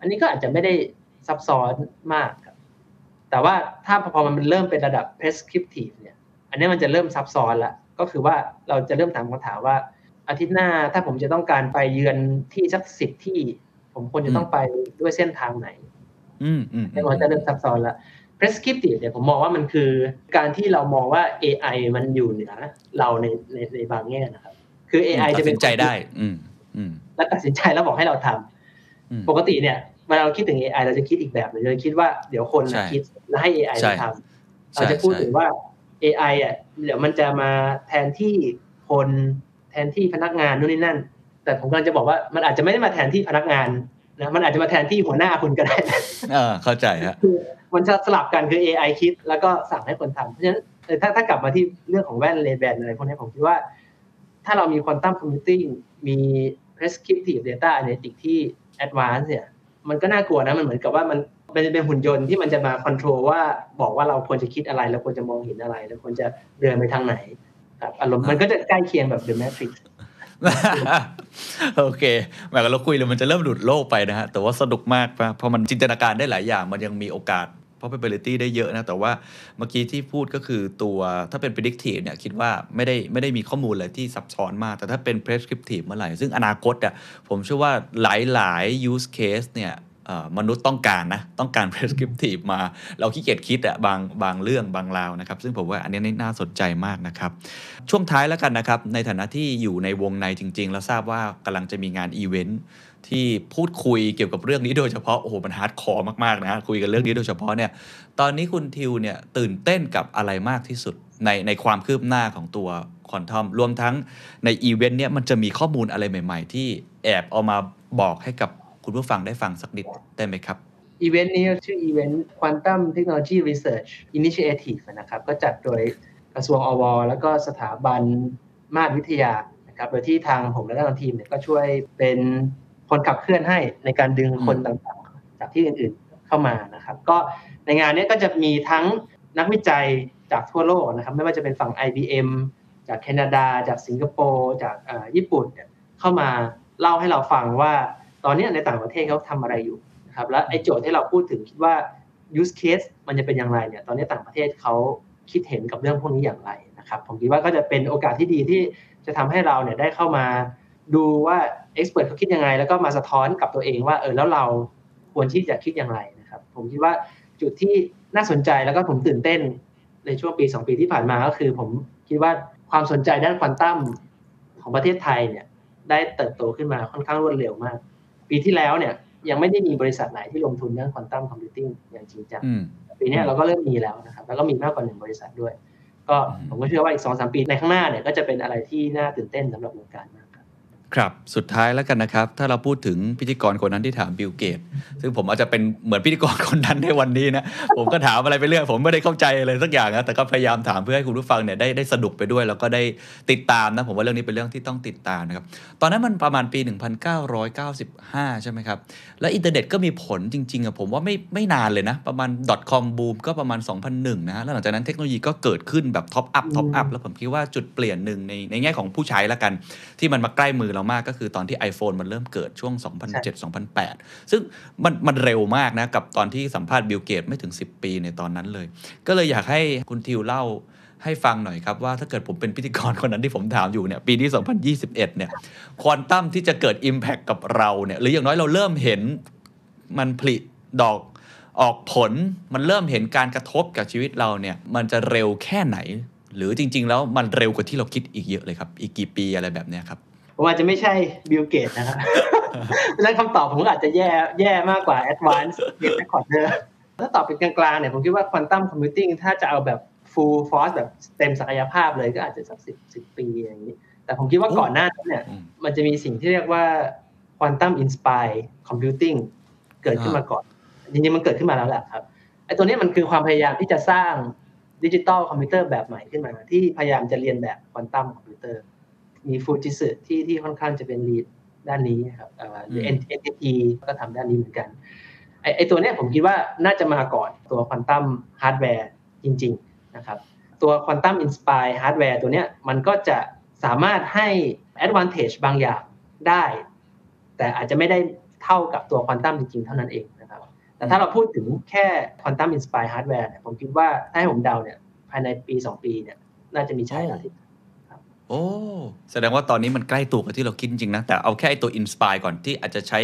Speaker 2: อันนี้ก็อาจจะไม่ได้ซับซ้อนมากครับแต่ว่าถ้าพอมันเริ่มเป็นระดับ prescriptive เนี่ย อันนี้มันจะเริ่มซับซ้อนละก็คือว่าเราจะเริ่มถามคำถามว่า อาทิตย์หน้าถ้าผมจะต้องการไปเยือนที่สักสิบที่ ผมควรจะต้องไปด้วยเส้นทางไหน
Speaker 1: อืมอืม
Speaker 2: นี่มันจะเริ่มซับซ้อนละ prescriptive เนี่ยผมมองว่ามันคือการที่เรามองว่า AI มันอยู่เหนือเราในในในบางแง่นะครับ คือ AI
Speaker 1: ตั
Speaker 2: จะ
Speaker 1: ด
Speaker 2: เป็
Speaker 1: สิ
Speaker 2: น
Speaker 1: นใจได้ อืมอืม
Speaker 2: และตัดสินใจแล้วบอกให้เราทำ
Speaker 1: อืม
Speaker 2: ปกติเนี่ยเวลาเราคิดถึง AI เราจะคิดอีกแบบหนึงเราจะคิดว่าเดี๋ยวคน
Speaker 1: ใช่
Speaker 2: นะคิดแล้วให้ AI
Speaker 1: ใช่
Speaker 2: มาทำเราจะพูดถึงว่า AI อะเดี๋ยวมันจะมาแทนที่คนแทนที่พนักงานนู่นนี่นั่น แต่ผมกำลังจะบอกว่ามันอาจจะไม่ได้มาแทนที่พนักงาน นะมันอาจจะมาแทนที่หัวหน้าคุณก็ได้
Speaker 1: เออเข้าใจฮะ
Speaker 2: คือมันจะสลับกันคือ AI คิดแล้วก็สั่งให้คนทำเพราะฉะนั้นเออถ้าถ้ากลับมาที่เรื่องของแว่นเลนแบนอะไรพวกนี้ผมคิดว่า ถ้าเรามีควอนตัมคอมพิวติ้งมี prescriptive data analytics ที่ advanced เนี่ย มันก็น่ากลัวนะมันเหมือนกับว่ามันมันจะเป็นหุ่นยนต์ที่มันจะมา control ว่าบอกว่าเราควรจะคิดอะไรเราควรจะมองเห็นอะไรเราควรจะเดินไปทางไหนครับอารมณ์มันก็จะใกล้เคียงแบบ The Matrix
Speaker 1: โอเคหมเราคุยเลยมันจะเริ่มหลุดโลกไปนะฮะ แต่ว่าสนุกมากเพราะมันจินตนาการได้หลายอย่าง มันยังมีโอกาส probability ได้เยอะนะ แต่ว่าเมื่อกี้ที่พูดก็คือตัวถ้าเป็น predictive เนี่ยคิดว่าไม่ได้ไม่ได้มีข้อมูลอะไรที่ซับซ้อนมาก แต่ถ้าเป็น prescriptive เมื่อไหร่ ซึ่งอนาคตอะผมเชื่อว่าหลายๆ use case เนี่ย มนุษย์ต้องการนะ ต้องการ prescriptive มา เราขี้เกียจคิดอะบางบางเรื่องบางราวนะครับ ซึ่งผมว่าอันนี้น่าสนใจมากนะครับ ช่วงท้ายแล้วกันนะครับ ในฐานะที่อยู่ในวงในจริง ๆ แล้วทราบว่ากำลังจะมีงานอีเวนท์ที่พูดคุยเกี่ยวกับเรื่องนี้โดยเฉพาะ โอ้โห มัน hardcore มาก ๆนะฮะคุยกันเรื่องนี้โดยเฉพาะเนี่ย ตอนนี้คุณทิวเนี่ยตื่นเต้นกับอะไรมากที่สุดในในความคืบหน้าของตัวควอนตัมรวมทั้งในอีเวนต์เนี่ยมันจะมีข้อมูลอะไรใหม่ ๆ ที่แอบเอามาบอกให้กับ คุณผู้ฟังได้ฟังสักนิดได้ไหมครับ
Speaker 2: อีเวนต์นี้ชื่ออีเวนต์ Quantum Technology Research Initiative นะครับก็จัดโดยกระทรวงอว แล้วก็สถาบันมาตรวิทยานะครับโดยที่ทางผมและทางทีมเนี่ยก็ช่วยเป็นคนขับเคลื่อนให้ในการดึงคนต่างๆ จากที่อื่นๆเข้ามานะครับ ก็ในงานนี้ก็จะมีทั้งนักวิจัยจากทั่วโลกนะครับ ไม่ว่าจะเป็นฝั่ง IBM จากแคนาดา จากสิงคโปร์จากญี่ปุ่นเนี่ยเข้ามาเล่าให้เราฟังว่า ตอนนี้ในต่างประเทศเขาทำอะไรอยู่นะครับและไอ้โจทย์ที่เราพูดถึงคิดว่า use case มันจะเป็นอย่างไรเนี่ยตอนนี้ต่างประเทศเขาคิดเห็นกับเรื่องพวกนี้อย่างไรนะครับผมคิดว่าก็จะเป็นโอกาสที่ดีที่จะทำให้เราเนี่ยได้เข้ามาดูว่าเอ็กซ์เพรสเขาคิดยังไง แล้วก็มาสะท้อนกับตัวเองว่าเออแล้วเราควรที่จะคิดอย่างไรนะครับ ผมคิดว่าจุดที่น่าสนใจแล้วก็ผมตื่นเต้นในช่วงปี 2 ปีที่ผ่านมาก็คือ ผมคิดว่าความสนใจด้านควอนตัมของประเทศไทยเนี่ยได้เติบโตขึ้นมาค่อนข้างรวดเร็วมาก ปีที่แล้วเนี่ยยังไม่ได้มีบริษัทไหนที่ลงทุนเรื่อง quantum computing อย่างจริงจังปีนี้เราก็เริ่มมีแล้วนะครับ แล้วก็มีมากกว่าหนึ่งบริษัทด้วย ก็ผมก็เชื่อว่าอีกสองสามปีในข้างหน้าเนี่ยก็จะเป็นอะไรที่น่าตื่นเต้นสำหรับวงการมาก
Speaker 1: ครับสุดท้ายแล้วกันนะครับ ถ้าเราพูดถึงพิธีกรคนนั้นที่ถามบิลเกตส์ ซึ่งผมอาจจะเป็นเหมือนพิธีกรคนนั้นในวันนี้นะ ผมก็ถามอะไรไปเรื่อยผมไม่ได้เข้าใจอะไรสักอย่างนะแต่ก็พยายามถามเพื่อให้คุณผู้ฟังเนี่ยได้ได้สนุกไปด้วย แล้วก็ได้ติดตามนะ ผมว่าเรื่องนี้เป็นเรื่องที่ต้องติดตามนะครับ ตอนนั้นมันประมาณปี 1995 ใช่ไหมครับ และอินเทอร์เน็ตก็มีผลจริงๆอะผมว่าไม่ไม่นานเลยนะ ประมาณ .com boom ก็ประมาณ 2001 นะฮะแล้วหลังจากนั้นเทคโนโลยีก็เกิดขึ้นแบบ top up top up แล้วผมคิดว่าจุดเปลี่ยนหนึ่งในในแง่ของผู้ใช้ละกันที่มันมาใกล้มือเรามากก็คือตอนที่ iPhone มันเริ่มเกิดช่วง 2007-2008 ซึ่งมันมันเร็วมากนะ กับตอนที่สัมภาษณ์บิลเกตไม่ถึง 10 ปีในตอนนั้นเลย ก็เลยอยากให้คุณทิวเล่าให้ฟังหน่อยครับว่าถ้าเกิดผมเป็นพิธีกรคนนั้นที่ผมถามอยู่เนี่ยปีนี้2021 เนี่ยควอนตัมที่จะเกิด Impact กับเราเนี่ยหรืออย่างน้อยเราเริ่มเห็นมันผลิดอกออกผลมันเริ่มเห็นการกระทบกับชีวิตเราเนี่ยมันจะเร็วแค่ไหน หรือจริง ๆ แล้วมันเร็วกว่าที่เราคิดอีกเยอะเลยครับ อีกกี่ปีอะไรแบบนี้ครับ
Speaker 2: ผมอาจจะไม่ใช่บิลเกตส์นะครับดังนั้นคำตอบผมอาจจะแย่แย่มากกว่า Advanced Data Recorder ถ้าตอบเป็นกลางๆเนี่ยผมคิดว่า Quantum Computing ถ้าจะเอาแบบ full force แบบเต็มศักยภาพเลยก็อาจจะสักสิบสิบปีอย่างนี้ แต่ผมคิดว่าก่อนหน้านั้นเนี่ย มันจะมีสิ่งที่เรียกว่า Quantum Inspired Computing เกิดขึ้นมาก่อน จริงๆมันเกิดขึ้นมาแล้วแหละครับไอ้ตัวนี้มันคือความพยายามที่จะสร้างดิจิตอลคอมพิวเตอร์แบบใหม่ขึ้นมาที่พยายามจะเลียนแบบควอนตัมคอมพิวเตอร์ มีฟูจิสึที่ที่ค่อนข้างจะเป็น lead ด้านนี้ครับหรือ NTT ก็ทำด้านนี้เหมือนกันไอ้ไอ้ตัวเนี้ยผมคิดว่าน่าจะมาก่อนตัวควอนตัมฮาร์ดแวร์จริง ๆ นะครับตัว quantum inspired hardware ตัวเนี้ยมันก็จะสามารถให้ advantage บางอย่างได้ แต่อาจจะไม่ได้เท่ากับตัวควอนตัมจริง ๆ เท่านั้นเองนะครับ แต่ถ้าเราพูดถึงแค่ quantum inspired hardware เนี่ยผมคิดว่าถ้าให้ผมเดาเนี่ยภายในปี 2 ปีเนี่ยน่าจะมีใช้แล้วที่
Speaker 1: โอ้แสดงว่าตอนนี้มันใกล้ตัวกว่าที่เราคิดจริงนะ แต่เอาแค่ตัว inspired ก่อนที่อาจจะใช้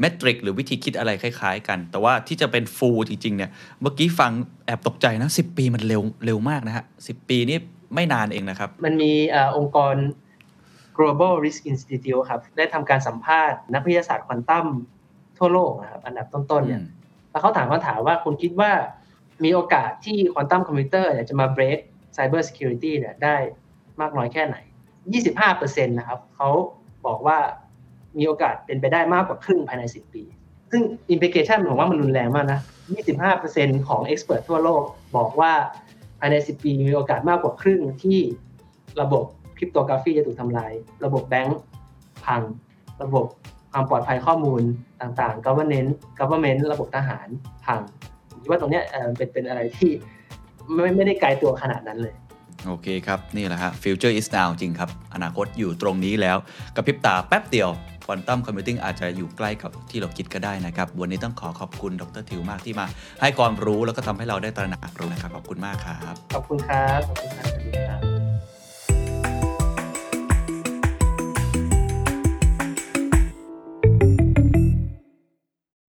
Speaker 1: metric หรือวิธีคิดอะไรคล้าย ๆ กัน แต่ว่าที่จะเป็น full จริง ๆ เนี่ย เมื่อกี้ฟังแอบตกใจนะสิบปีมันเร็วเร็วมากนะฮะสิบปีนี่ไม่นานเองนะครับ
Speaker 2: มันมีองค์กร global risk institute ครับ ได้ทำการสัมภาษณ์นักวิทยาศาสตร์ควอนตัมทั่วโลกนะครับ อันดับต้นๆเนี่ยแล้วเขาถามคำถามว่าคุณคิดว่ามีโอกาสที่ควอนตัมคอมพิวเตอร์จะมา break cyber security เนี่ยได้ มากน้อยแค่ไหน 25%นะครับเขาบอกว่ามีโอกาสเป็นไปได้มากกว่าครึ่งภายใน 10 ปี ซึ่ง implication ผมว่ามันรุนแรงมากนะ 25%ของ expert ทั่วโลกบอกว่าภายใน 10 ปีมีโอกาสมากกว่าครึ่งที่ระบบ cryptography จะถูกทำลาย ระบบแบงก์พัง ระบบความปลอดภัยข้อมูลต่างๆ government government ระบบทหารพังผมคิดว่าตรงนี้เป็นเป็นอะไรที่ไม่ไม่ได้ไกลตัวขนาดนั้นเลย
Speaker 1: โอเคครับ นี่แหละฮะ future is now จริงครับ อนาคตอยู่ตรงนี้แล้วกับพริบตาแป๊บเดียวควอนตัมคอมพิวติ้งอาจจะอยู่ใกล้กับที่เราคิดก็ได้นะครับ วันนี้ต้องขอขอบคุณดรทิวมากที่มา ให้ความรู้แล้วก็ทำให้เราได้ตระหนักรู้นะครับ ขอบคุณมากครับ
Speaker 2: ขอบคุณครับขอบคุณครับ